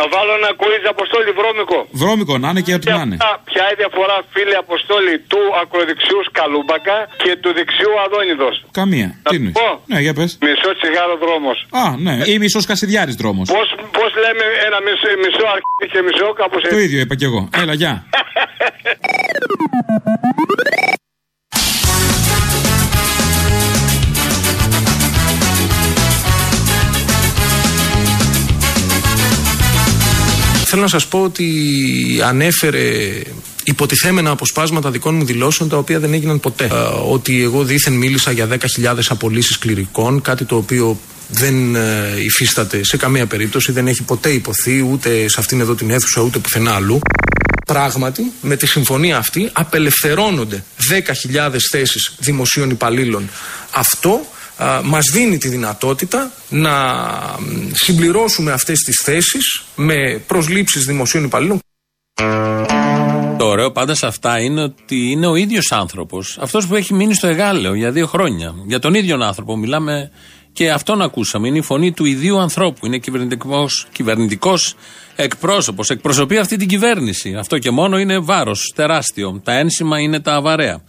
Speaker 12: Να βάλω ένα quiz Αποστόλη βρώμικο.
Speaker 13: Βρώμικο να είναι και ό,τι να είναι.
Speaker 12: Ποια είναι η διαφορά, φίλε Αποστόλη, του ακροδεξιούς Σκαλούμπακα και του δεξιού Αδόνιδος;
Speaker 13: Καμία. Τι είναι.
Speaker 12: πω.
Speaker 13: Ναι, για πες.
Speaker 12: Μισό τσιγάρο δρόμος.
Speaker 13: Α, ναι. Ή μισό Κασιδιάρη δρόμος.
Speaker 12: Πώς πώς λέμε ένα μισό, μισό αρχίδι και μισό, κάπως
Speaker 13: Το ίδιο είπα κι εγώ. Έλα, γεια.
Speaker 4: Θέλω να σας πω ότι ανέφερε υποτιθέμενα αποσπάσματα δικών μου δηλώσεων τα οποία δεν έγιναν ποτέ. Ε, ότι εγώ δήθεν μίλησα για 10.000 απολύσεις κληρικών, κάτι το οποίο δεν ε, υφίσταται σε καμία περίπτωση, δεν έχει ποτέ υποθεί ούτε σε αυτήν εδώ την αίθουσα ούτε πουθενά αλλού. Πράγματι, με τη συμφωνία αυτή απελευθερώνονται 10.000 θέσεις δημοσίων υπαλλήλων. Αυτό α, μας δίνει τη δυνατότητα να μ, συμπληρώσουμε αυτές τις θέσεις με προσλήψεις δημοσίων υπαλλήλων.
Speaker 3: Το ωραίο πάντα σε αυτά είναι ότι είναι ο ίδιος άνθρωπος. Αυτός που έχει μείνει στο Εγάλεο για δύο χρόνια. Για τον ίδιο άνθρωπο μιλάμε και αυτόν ακούσαμε. Είναι η φωνή του ιδίου ανθρώπου. Είναι κυβερνητικός εκπρόσωπος. Εκπροσωπεί αυτή την κυβέρνηση. Αυτό και μόνο είναι βάρος τεράστιο. Τα ένσημα είναι τα βαρέα.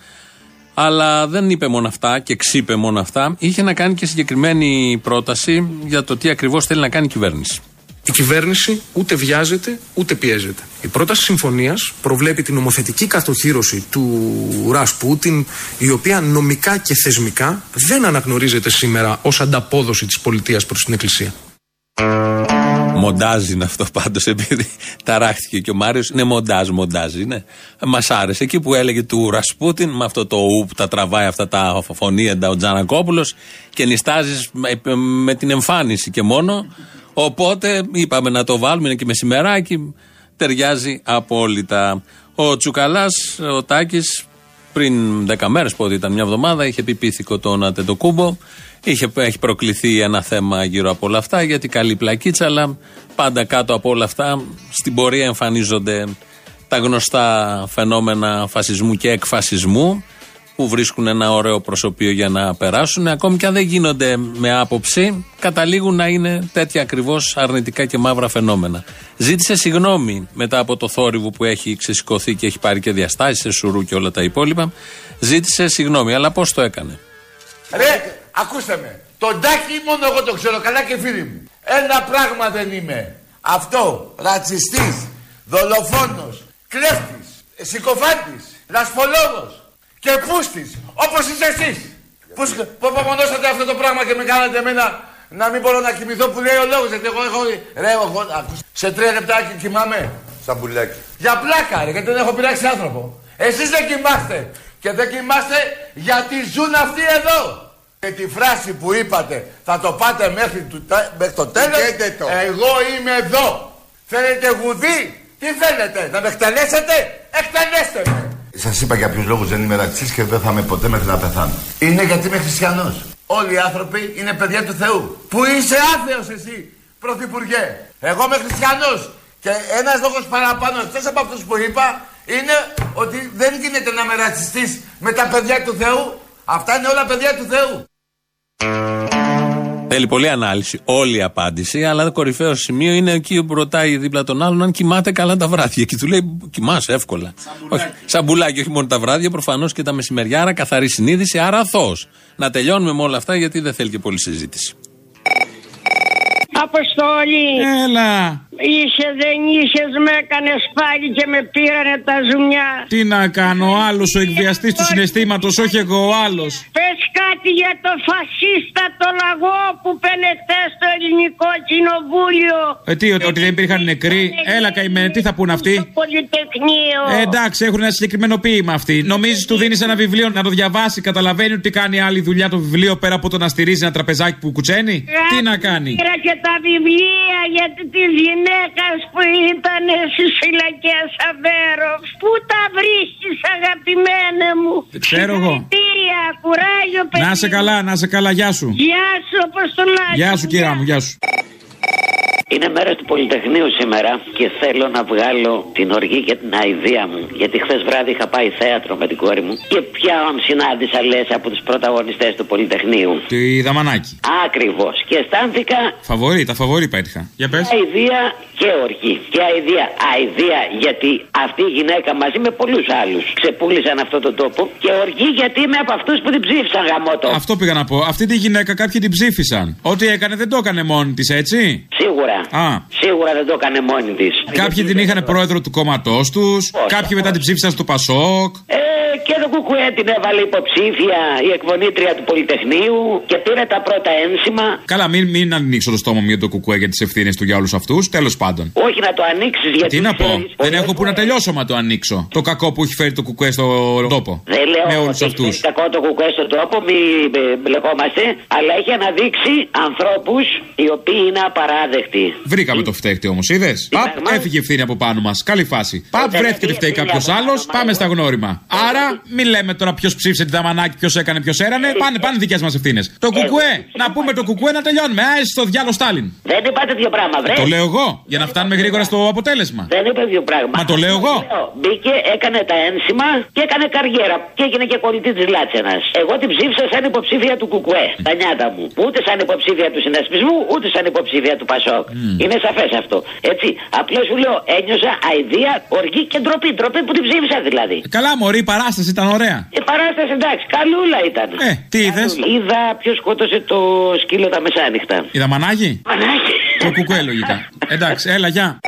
Speaker 3: Αλλά δεν είπε μόνο αυτά και ξύπε μόνο αυτά. Είχε να κάνει και συγκεκριμένη πρόταση για το τι ακριβώς θέλει να κάνει η κυβέρνηση.
Speaker 4: Η κυβέρνηση ούτε βιάζεται ούτε πιέζεται. Η πρόταση συμφωνίας προβλέπει την νομοθετική κατοχήρωση του Ρασπούτιν, η οποία νομικά και θεσμικά δεν αναγνωρίζεται σήμερα ως ανταπόδοση της πολιτείας προς την Εκκλησία.
Speaker 3: Μοντάζ είναι αυτό πάντως, επειδή ταράχτηκε και ο Μάριος. Είναι μοντάζ, μοντάζ είναι. Μας άρεσε. Εκεί που έλεγε του Ρασπούτιν, με αυτό το ου που τα τραβάει αυτά τα φωνήεντα ο Τζανακόπουλος και νιστάζεις με, με την εμφάνιση και μόνο. Οπότε είπαμε να το βάλουμε, είναι και μεσημεράκι. Ταιριάζει απόλυτα. Ο Τσουκαλάς, ο Τάκης, πριν 10 μέρες, πότε ήταν μια εβδομάδα, είχε πει πίθηκο τον Ατεντοκούμπο. Είχε, έχει προκληθεί ένα θέμα γύρω από όλα αυτά, γιατί καλή πλακίτσα, αλλά πάντα κάτω από όλα αυτά στην πορεία εμφανίζονται τα γνωστά φαινόμενα φασισμού και εκφασισμού που βρίσκουν ένα ωραίο προσωπείο για να περάσουν. Ακόμη και αν δεν γίνονται με άποψη, καταλήγουν να είναι τέτοια ακριβώς αρνητικά και μαύρα φαινόμενα. Ζήτησε συγγνώμη μετά από το θόρυβο που έχει ξεσηκωθεί και έχει πάρει και διαστάσεις σε σουρού και όλα τα υπόλοιπα. Ζήτησε συγγνώμη, αλλά πώς το έκανε;
Speaker 18: Ρε, ακούστε με. Τον Τάκη μόνο εγώ το ξέρω καλά και φίλοι μου. Ένα πράγμα δεν είμαι. Αυτό, ρατσιστής, δολοφόνος, κλέφτης, συκοφάντης, λασπολόγος και πούστης, όπως είσαι εσείς. Πώς απομονώσατε αυτό το πράγμα και με κάνατε εμένα να μην μπορώ να κοιμηθώ που λέει ο λόγος γιατί εγώ έχω... Ρε, εγώ, ακούς, σε τρία λεπτάκια κοιμάμαι.
Speaker 10: Σαν πουλάκι.
Speaker 18: Για πλάκα ρε, γιατί δεν έχω πειράξει άνθρωπο. Εσείς δεν κοιμάστε. Και δεν κοιμάστε γιατί ζουν αυτοί εδώ. Και τη φράση που είπατε θα το πάτε μέχρι, του, μέχρι το τέλος.
Speaker 10: Πηγαίνετε το.
Speaker 18: Εγώ είμαι εδώ. Θέλετε γουδί; Τι θέλετε, να με εκτελέσετε. Εκτελέστε με.
Speaker 19: Σας είπα για ποιους λόγους δεν είμαι ρατσιστή και δεν θα είμαι ποτέ μέχρι να πεθάνω.
Speaker 18: Είναι γιατί είμαι χριστιανός. Όλοι οι άνθρωποι είναι παιδιά του Θεού. Που είσαι άθεος εσύ, πρωθυπουργέ; Εγώ είμαι χριστιανός. Και ένας λόγος παραπάνω, εκτός από αυτούς που είπα, είναι ότι δεν γίνεται να είμαι ρατσιστής με τα παιδιά του Θεού. Αυτά είναι όλα παιδιά του Θεού.
Speaker 3: Θέλει πολλή ανάλυση, όλη η απάντηση, αλλά το κορυφαίο σημείο είναι εκεί που ρωτάει δίπλα τον άλλον αν κοιμάται καλά τα βράδια. Και του λέει: Κοιμάσαι εύκολα. Όχι, σαν μπουλάκι, όχι μόνο τα βράδια, προφανώς και τα μεσημεριάρα, καθαρή συνείδηση, άρα αθώος. Να τελειώνουμε με όλα αυτά γιατί δεν θέλει και πολλή συζήτηση.
Speaker 16: Αποστόλη.
Speaker 13: Έλα.
Speaker 16: Είχε δεν είχες, με έκανες πάλι και με πήρανε τα ζουμιά.
Speaker 13: Τι να κάνω, ο άλλος ο εκβιαστής του συναισθήματος, όχι εγώ ο άλλος.
Speaker 16: Πες κάτι για το φασίστα το λαγό που πενετέ στο ελληνικό κοινοβούλιο.
Speaker 13: Ε, τι, ότι δεν υπήρχαν νεκροί; Έλα, καημένε, τι θα πούν αυτοί;
Speaker 16: Πολυτεχνείο.
Speaker 13: Ε, εντάξει, έχουν ένα συγκεκριμένο ποίημα αυτοί. Νομίζεις του δίνεις ένα βιβλίο να το διαβάσει, καταλαβαίνει ότι κάνει άλλη δουλειά το βιβλίο πέρα από το να στηρίζει ένα τραπεζάκι που κουτσένει; Τι να κάνει;
Speaker 16: Πήρα και τα βιβλία για τη γυναίκας που ήταν στι φυλακέ Αβέροφ. Πού τα βρίσκεις, αγαπημένα μου;
Speaker 13: Ξέρω εγώ.
Speaker 16: Συγχαρητήρια, κουράγιο, παιδί.
Speaker 13: Να σε καλά, να σε καλά, γεια σου.
Speaker 16: Γεια σου, Αποστολάκη.
Speaker 13: Γεια σου, κύρια μου, γεια σου.
Speaker 20: Είναι μέρα του Πολυτεχνείου σήμερα και θέλω να βγάλω την οργή και την αηδία μου. Γιατί χθες βράδυ είχα πάει θέατρο με την κόρη μου και πια συνάντησα λες από τους πρωταγωνιστές του Πολυτεχνείου.
Speaker 13: Τη Δαμανάκη.
Speaker 20: Ακριβώς. Και αισθάνθηκα
Speaker 13: Φαβορή, τα φαβορή πέτυχα. Για πες.
Speaker 20: αηδία και οργή. Και αηδία. Αηδία γιατί αυτή η γυναίκα μαζί με πολλούς άλλους ξεπούλησαν αυτόν τον τόπο. Και οργή γιατί είμαι από αυτούς που την ψήφισαν γαμότο.
Speaker 13: Αυτό πήγα να πω. Αυτή τη γυναίκα κάποιοι την ψήφισαν. Ό,τι έκανε δεν το έκανε μόνη της, έτσι;
Speaker 20: Σίγουρα.
Speaker 13: Α.
Speaker 20: Σίγουρα δεν το έκανε μόνη της.
Speaker 13: Κάποιοι την είχαν πρόεδρο του κόμματός τους. Κάποιοι μετά την ψήφισαν στο Πασόκ.
Speaker 20: Ε, και το Κουκουέ την έβαλε υποψήφια η εκπονήτρια του Πολυτεχνείου και πήρε τα πρώτα ένσημα.
Speaker 13: Καλά, μην, μην ανοίξω το στόμα μου για το κουκουέ για τις ευθύνες του για όλους αυτούς. Τέλος πάντων.
Speaker 20: Όχι να το ανοίξεις γιατί.
Speaker 13: Τι να πω.
Speaker 20: ξέρεις,
Speaker 13: Δεν
Speaker 20: πολλές
Speaker 13: έχω που να τελειώσω μα το ανοίξω. Το κακό που έχει φέρει το κουκουέ στο τόπο.
Speaker 20: Δεν λέω
Speaker 13: Με όλους
Speaker 20: ότι
Speaker 13: αυτούς.
Speaker 20: έχει κακό το κουκουέ στον τόπο, μην ε, μπλεκόμαστε, αλλά έχει αναδείξει ανθρώπους οι οποίοι είναι απαράδεκτοι.
Speaker 13: Βρήκαμε το φταίχτη όμως, είδες; Παπ, έφυγε ευθύνη από πάνω μας. Καλή φάση. Παπ, βρέθηκε ότι φταίει κάποιος άλλος. Πάμε στα γνώριμα. Άρα, μην λέμε τώρα ποιος ψήφισε τη δαμανάκη, ποιος έκανε, ποιος έρανε. Πάνε, πάνε δικές μας ευθύνες. Το κουκουέ. Να πούμε το κουκουέ να τελειώνουμε. Α, εσύ στο διάλο Στάλιν.
Speaker 20: Δεν είπα τέτοιο πράγμα, βρε.
Speaker 13: Το λέω εγώ, για να φτάνουμε γρήγορα στο αποτέλεσμα.
Speaker 20: Δεν είπε δύο πράγματα.
Speaker 13: Μα το λέω εγώ.
Speaker 20: Μπήκε, έκανε τα ένσημα και έκανε καριέρα. Και έγινε και πολιτή της Λάτσενας. Εγώ την ψήφισα σαν υποψήφια του Κουκουέ. Τα νιάτα μου. Ούτε σαν υποψήφια του συνασπισμού, ούτε σαν υποψήφια του Πασόκ. Είναι σαφές αυτό. Έτσι. Απλώς σου λέω, ένιωσα αηδία, οργή και ντροπή. Ντροπή που την ψήφισα δηλαδή.
Speaker 13: Καλά, Μωρή, η παράσταση ήταν ωραία.
Speaker 20: Η παράσταση εντάξει, καλούλα ήταν.
Speaker 13: Ε, τι είδες;
Speaker 20: Είδα ποιος σκότωσε το σκύλο τα μεσάνυχτα.
Speaker 13: Είδα μανάγι.
Speaker 20: Μανάγι.
Speaker 13: Το κουκουέ λογικά. Εντάξει, έλα, γεια.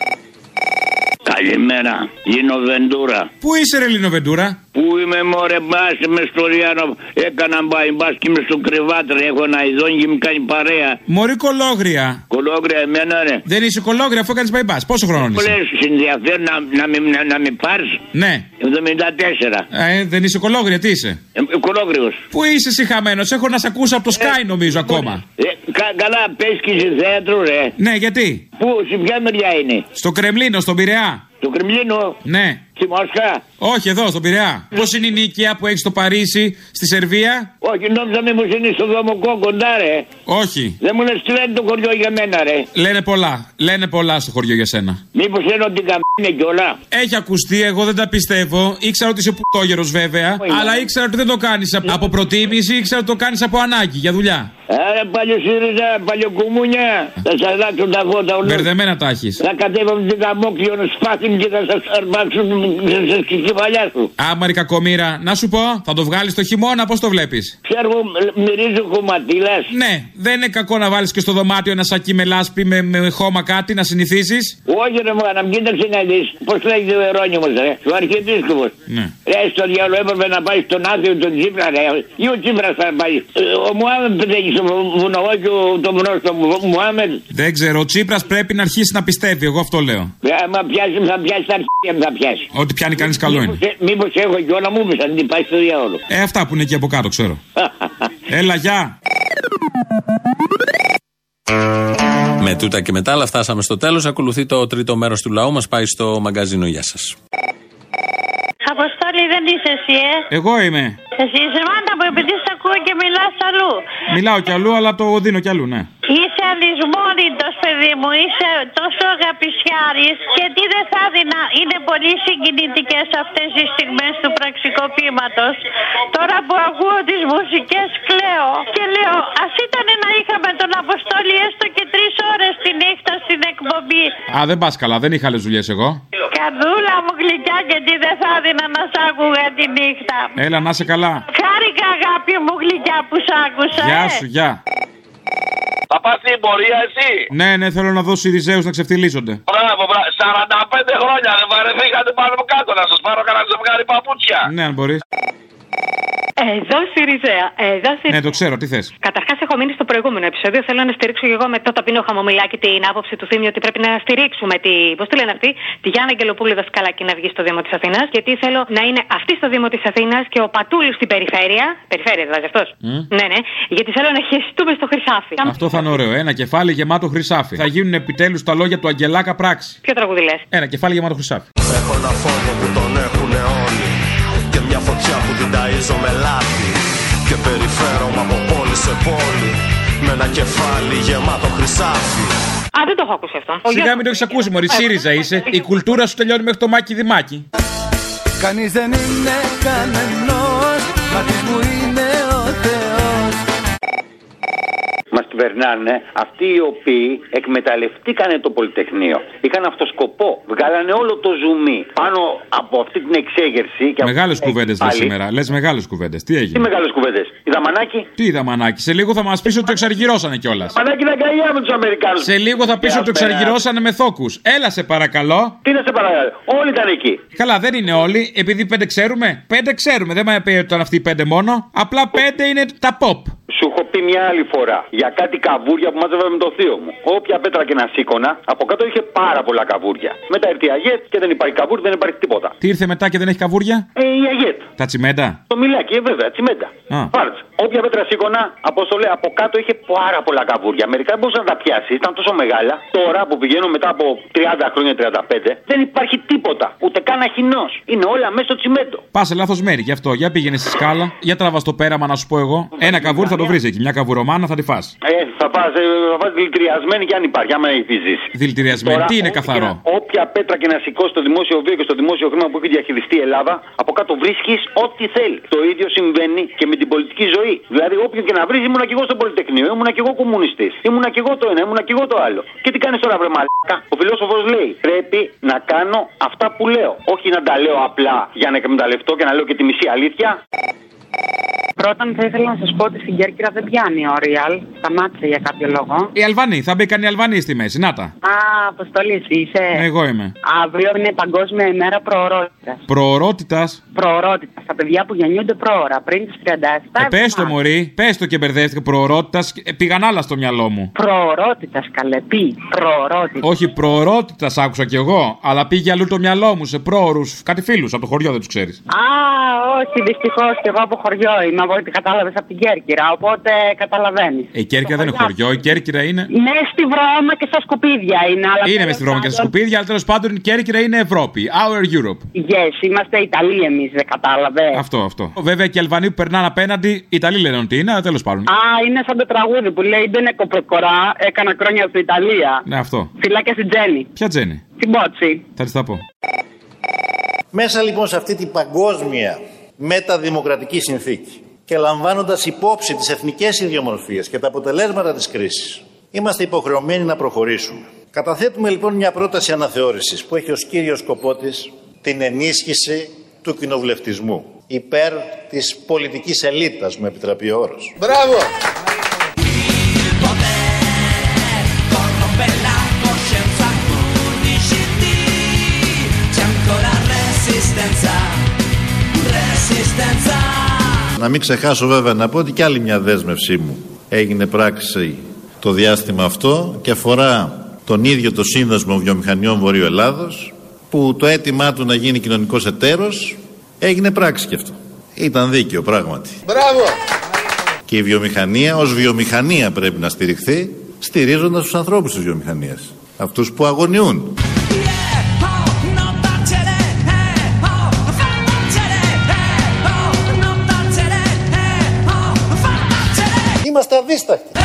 Speaker 21: Καλημέρα, Λίνο Βεντούρα.
Speaker 13: Πού είσαι, ρε Λίνο Βεντούρα;
Speaker 21: Πού είμαι μωρέ μπας με στο Ριάνο Έκανα μπάι μπας και είμαι στο κρεβάτρι Έχω ένα ειδόνι και μου κάνει παρέα
Speaker 13: Μωρή κολόγρια.
Speaker 21: Κολόγρια εμένα ρε
Speaker 13: Δεν είσαι κολόγρια αφού έκανε μπαϊμπά. Πόσο χρόνο
Speaker 21: Μου
Speaker 13: είσαι;
Speaker 21: λες ενδιαφέρει να, να, με- να, να με πάρεις
Speaker 13: Ναι.
Speaker 21: 74
Speaker 13: Ε, δεν είσαι κολόγρια, τι είσαι;
Speaker 21: ε, Κολόγριος
Speaker 13: Πού είσαι εσύ χαμένο, έχω να σε ακούσω από το Sky νομίζω ακόμα.
Speaker 21: ε, κα, Καλά πες και σε θέατρο ρε
Speaker 13: Ναι, γιατί;
Speaker 21: Πού, σε ποια μεριά είναι;
Speaker 13: Στο Κρεμλίνο, στον Πειραιά.
Speaker 21: Στο Κρεμλίνο
Speaker 13: Ναι.
Speaker 21: Στη Μόσχα
Speaker 13: Όχι, εδώ, στον Πειραιά. Πώς είναι η νίκαια που έχεις στο Παρίσι, στη Σερβία;
Speaker 21: Όχι νόμιζα μήπως είναι στο Δομοκό κοντά ρε
Speaker 13: Όχι.
Speaker 21: Δεν μου λες τι λένε το χωριό για μένα ρε
Speaker 13: Λένε πολλά. Λένε πολλά στο χωριό για σένα.
Speaker 21: Μήπως είναι ότι καμπίνε κιόλα
Speaker 13: Έχει ακουστεί, εγώ δεν τα πιστεύω. Ήξερα ότι είσαι πουτόγερο βέβαια. Αλλά ήξερα ότι δεν το κάνεις από προτίμηση, ήξερα ότι το κάνεις από ανάγκη για δουλειά.
Speaker 21: Άρα παλιό ΣΥΡΙΖΑ, παλιό κουμούνια. Θα σα αλλάξουν τα φώτα όλους.
Speaker 13: Μπερδεμένα τα έχεις.
Speaker 21: Θα κατέβουν την καμόκλειο σπάθιν και θα σας αρπάξουν στη κεφαλιάς σου.
Speaker 13: Άμαρη κακομήρα, να σου πω, θα το βγάλεις το χειμώνα, πώς το βλέπεις;
Speaker 21: Ξέρω, μυρίζει χωματίλα.
Speaker 13: Ναι, δεν είναι κακό να βάλεις και στο δωμάτιο ένα σακί με λάσπη με, με χώμα κάτι να συνηθίσει.
Speaker 21: Όχι, ρε μου, να μην κοίταξε να δει. Πώ λέγεται ο Ερώνυμο, ρε. Ο αρχιεπίσκοπος.
Speaker 13: Ναι.
Speaker 21: Ρε, στο διάλογο έπρεπε να πάει στον άδειο τον Τσίπρα, ρε. Ή ο Τσίπρα θα πάει. Ε, Ο Μουάμεντ πετέχει στο βουνό και ο- το βουνό στο Μουάμεντ.
Speaker 13: Δεν ξέρω, ο Τσίπρας πρέπει να αρχίσει να πιστεύει, εγώ αυτό λέω.
Speaker 21: Ε, Άμα πιάσει, θα πιάσει τα αρχίδια μου, θα πιάσει.
Speaker 13: Ότι πιάνει κανείς καλό είναι.
Speaker 21: Μήπως έχω και όλα μου είπαν, τι πάει στο διάλογο.
Speaker 13: Ε, αυτά που είναι εκεί από κάτω, ξέρω. Έλα, γεια.
Speaker 3: Με τούτα και μετά, αλλά φτάσαμε στο τέλος. Ακολουθεί το τρίτο μέρος του λαού. Μας πάει στο μαγκαζίνο. Γεια σας.
Speaker 22: Αποστόλη δεν είσαι εσύ, ε;
Speaker 13: Εγώ είμαι.
Speaker 22: Εσύ είσαι μάνα που επειδή σ' ακούω και μιλάς αλλού.
Speaker 13: Μιλάω κι αλλού, αλλά το δίνω κι αλλού, ναι.
Speaker 22: Είσαι αλυσμόνητος παιδί μου, είσαι τόσο αγαπησιάρης και τι δεν θα έδινα. Είναι πολύ συγκινητικές αυτές οι στιγμές του πραξικοπήματος. Τώρα που ακούω τις μουσικές κλαίω και λέω ας ήταν να είχαμε τον Αποστόλη έστω και τρεις ώρες τη νύχτα στην εκπομπή.
Speaker 13: Α, δεν πας καλά, δεν είχα άλλες δουλειές εγώ.
Speaker 22: Καρδούλα μου γλυκιά και τι δεν θα έδινα να σ' άκουγα τη νύχτα.
Speaker 13: Έλα, να είσαι καλά.
Speaker 22: Χάρηκα αγάπη μου γλυκιά που σ' άκουσα.
Speaker 13: Γεια
Speaker 22: ε.
Speaker 13: σου, γεια.
Speaker 23: Θα πας στην πορεία εσύ.
Speaker 13: Ναι, ναι, θέλω να δώσω Ιριζέου να ξεφτυλίζονται.
Speaker 23: Μπράβο, μπράβο. 45 χρόνια δεν βαρεθήκατε πάνω από κάτω να σας πάρω κανένα ζευγάρι παπούτσια.
Speaker 13: Ναι, αν μπορείς.
Speaker 24: Εδώ Σιριζέα, εδώ Σιριζέα.
Speaker 13: Ναι, το ξέρω, τι θες.
Speaker 24: Καταρχάς, έχω μείνει στο προηγούμενο επεισόδιο. Θέλω να στηρίξω και εγώ με το ταπεινό χαμομηλάκι την άποψη του Θήμιου ότι πρέπει να στηρίξουμε τη. Πώς τη λένε αυτή, τη Γιάννα Αγγελοπούλου Δασκαλάκη να βγει στο Δήμο της Αθήνας. Γιατί θέλω να είναι αυτή στο Δήμο της Αθήνας και ο Πατούλης στην περιφέρεια. Περιφέρεια δηλαδή αυτός. Ναι, ναι. Γιατί θέλω να χεστούμε στο χρυσάφι.
Speaker 13: Αυτό θα είναι ωραίο. Ένα κεφάλι γεμάτο χρυσάφι. Θα γίνουν επιτέλους τα λόγια του Αγγελάκα πράξη.
Speaker 24: Ποιο τραγούδι λες;
Speaker 13: Ένα κεφάλι γεμάτο χρυσάφι.
Speaker 25: Έχω ένα φόβο που τον έχουνε όλοι Και μια φωτιά που την ταΐζω με λάθη Και περιφέρομαι από πόλη σε πόλη Με ένα κεφάλι γεμάτο χρυσάφι
Speaker 24: Α, δεν το έχω ακούσει αυτό. Ο
Speaker 13: Σιγά
Speaker 24: Γιώργος-
Speaker 13: μην το έχεις ακούσει, Μωρή. ΣΥΡΙΖΑ είσαι. Η κουλτούρα σου τελειώνει μέχρι το μάκι δημάκι.
Speaker 26: Κανείς δεν είναι κανενός Μα τι μου είναι ο Θεός
Speaker 27: Μα κυβερνάει
Speaker 28: να είναι, αυτοί οι οποίοι εκμεταλλευτήκανε το Πολυτεχνείο. Είχαν αυτό σκοπό. Βγάλανε όλο το ζουμί πάνω από αυτή την εξέγερση. και από
Speaker 13: Μεγάλες
Speaker 28: την
Speaker 13: κουβέντες λες
Speaker 28: πάλι.
Speaker 13: σήμερα. Λες μεγάλες κουβέντες. Τι
Speaker 28: Τι
Speaker 13: έγινε.
Speaker 28: μεγάλες κουβέντες; Η Δαμανάκη;
Speaker 13: Τι είδα μανάκι. Σε λίγο θα μας πεις ότι το εξαργυρώσανε κιόλας.
Speaker 28: Δαμανάκη ήταν καηλιά με του Αμερικάνους.
Speaker 13: Σε λίγο θα πεις ότι το εξαργυρώσανε με θόκους. Έλα σε παρακαλώ.
Speaker 28: Τι να σε παρακαλώ. Όλοι ήταν εκεί.
Speaker 13: Καλά, δεν είναι όλοι. Επειδή πέντε ξέρουμε. Πέντε ξέρουμε. Δεν με πει ότι ήταν αυτοί οι πέντε μόνο. Απλά πέντε είναι τα pop.
Speaker 28: Σου έχω πει μια άλλη φορά για κάτι καβούρια που μάζευε με το θείο μου. Όποια πέτρα και να σήκωνα, από κάτω είχε πάρα πολλά καβούρια. Μετά ήρθε η Αγέτ και δεν υπάρχει καβούρι, δεν υπάρχει τίποτα.
Speaker 13: Τι ήρθε μετά και δεν έχει καβούρια;
Speaker 28: Ε, η Αγέτ.
Speaker 13: Τα τσιμέντα;
Speaker 28: Το μιλάκι, ε, βέβαια, τσιμέντα.
Speaker 13: Α.
Speaker 28: Πάρτς. Όποια πέτρα σήκωνα, αποστολέ, από κάτω είχε πάρα πολλά καβούρια. Μερικά δεν μπορούσες να τα πιάσεις, ήταν τόσο μεγάλα. Τώρα που πηγαίνω μετά από 30 χρόνια, 35, δεν υπάρχει τίποτα. Ούτε καν αχινός. Είναι όλα μέσα στο τσιμέντο.
Speaker 13: Πας σε λάθος μέρη γι' αυτό. Για πήγαινε στη σκάλα. Για τραβά το πέραμα να σου πω εγώ. Ένα καβούρι θα το βρεις εκεί. Μια καβουρομάνα θα τη φας
Speaker 28: Ε, θα πας, ε, θα πας δηλητηριασμένη και αν υπάρχει, άμα έχει ζήσει.
Speaker 13: Δηλητηριασμένη.
Speaker 28: Τώρα,
Speaker 13: Τι είναι
Speaker 28: όποια-
Speaker 13: καθαρό;
Speaker 28: Όποια πέτρα και να σηκώσει στο δημόσιο βίο και στο δημόσιο χρήμα που έχει διαχειριστεί η Ελλάδα, από κάτω βρίσκεις ό,τι θέλει. Το ίδιο συμβαίνει και με την πολιτική ζωή. Δηλαδή, όποιον και να βρεις, ήμουνα και εγώ στο Πολυτεχνείο, ήμουνα και εγώ κομμουνιστής. Ήμουνα και εγώ το ένα, ήμουνα και εγώ το άλλο. Και τι κάνεις τώρα, βρε μαλάκα; Ο φιλόσοφος λέει: Πρέπει να κάνω αυτά που λέω. Όχι να τα λέω απλά για να εκμεταλλευτώ και να λέω και τη μισή αλήθεια.
Speaker 29: Πρώτον, θα ήθελα να σας πω ότι στην Κέρκυρα δεν πιάνει ο Real. Σταμάτησε για κάποιο λόγο.
Speaker 13: Οι Αλβανοί. Θα μπήκαν οι Αλβανοί στη μέση. Να τα.
Speaker 29: Α, Αποστολή, είσαι.
Speaker 13: Εγώ είμαι.
Speaker 29: Αύριο είναι Παγκόσμια ημέρα προορότητα.
Speaker 13: Προορότητα.
Speaker 29: Προορότητα. Στα παιδιά που γεννιούνται πρόωρα, πριν τι 37.
Speaker 13: Ε, πες το μωρή. Πες το και μπερδεύτηκα. Προορότητα. Πήγαν άλλα στο μυαλό μου.
Speaker 29: Προορότητα, καλέ. Τι, προορότητα.
Speaker 13: Όχι, προορότητα άκουσα κι εγώ. Αλλά πήγε αλλού το μυαλό μου σε πρόωρους. Κάτι φίλους από το χωριό δεν τους ξέρεις.
Speaker 29: Α, όχι, δυστυχώς και εγώ από χωριό είμαι, από ό,τι κατάλαβες από την Κέρκυρα. Οπότε καταλαβαίνεις.
Speaker 13: Ε, Η Κέρκυρα δεν είναι χωριό. Η Κέρκυρα είναι.
Speaker 29: Ναι, στη βρώμα και στα σκουπίδια είναι. Αλλά
Speaker 13: Είναι μες στη βρώμα και στα σκουπίδια, αλλά τέλος πάντων η Κέρκυρα είναι Ευρώπη. Our Europe.
Speaker 29: Yes, είμαστε Ιταλοί εμείς, δεν κατάλαβες.
Speaker 13: Αυτό, αυτό. Βέβαια και οι Αλβανοί που περνάνε απέναντι, οι Ιταλοί λένε ότι είναι, αλλά τέλος πάντων.
Speaker 29: Α, είναι σαν το τραγούδι που λέει Δεν εκοπροκορά, έκανα χρόνια στην Ιταλία.
Speaker 13: Ναι, αυτό.
Speaker 29: Φυλάκια στην Τζέννη.
Speaker 13: Ποια τζέννη.
Speaker 29: Την Πότσι.
Speaker 13: Θα της τα πω.
Speaker 2: Μέσα λοιπόν σε αυτή την παγκόσμια μεταδημοκρατική συνθήκη και λαμβάνοντας υπόψη τις εθνικές ιδιομορφίες και τα αποτελέσματα της κρίσης, είμαστε υποχρεωμένοι να προχωρήσουμε. Καταθέτουμε λοιπόν μια πρόταση αναθεώρησης που έχει ως κύριο σκοπό της την ενίσχυση του κοινοβουλευτισμού υπέρ της πολιτικής ελίτας, μου επιτραπεί ο όρος.
Speaker 30: Μπράβο!
Speaker 1: corrompe la coscienza 11 c'è ancora resistenza resistenza
Speaker 2: Να μην ξεχάσω βέβαια να πω ότι και άλλη μια δέσμευσή μου έγινε πράξη το διάστημα αυτό και αφορά τον ίδιο το Σύνδεσμο Βιομηχανιών Βορείου Ελλάδος που το αίτημά του να γίνει κοινωνικός εταίρος έγινε πράξη και αυτό. Ήταν δίκαιο πράγματι.
Speaker 30: Μπράβο!
Speaker 2: Και η βιομηχανία ως βιομηχανία πρέπει να στηριχθεί στηρίζοντας τους ανθρώπους της βιομηχανίας. Αυτούς που αγωνιούν. Είμαστε αδίστακτοι.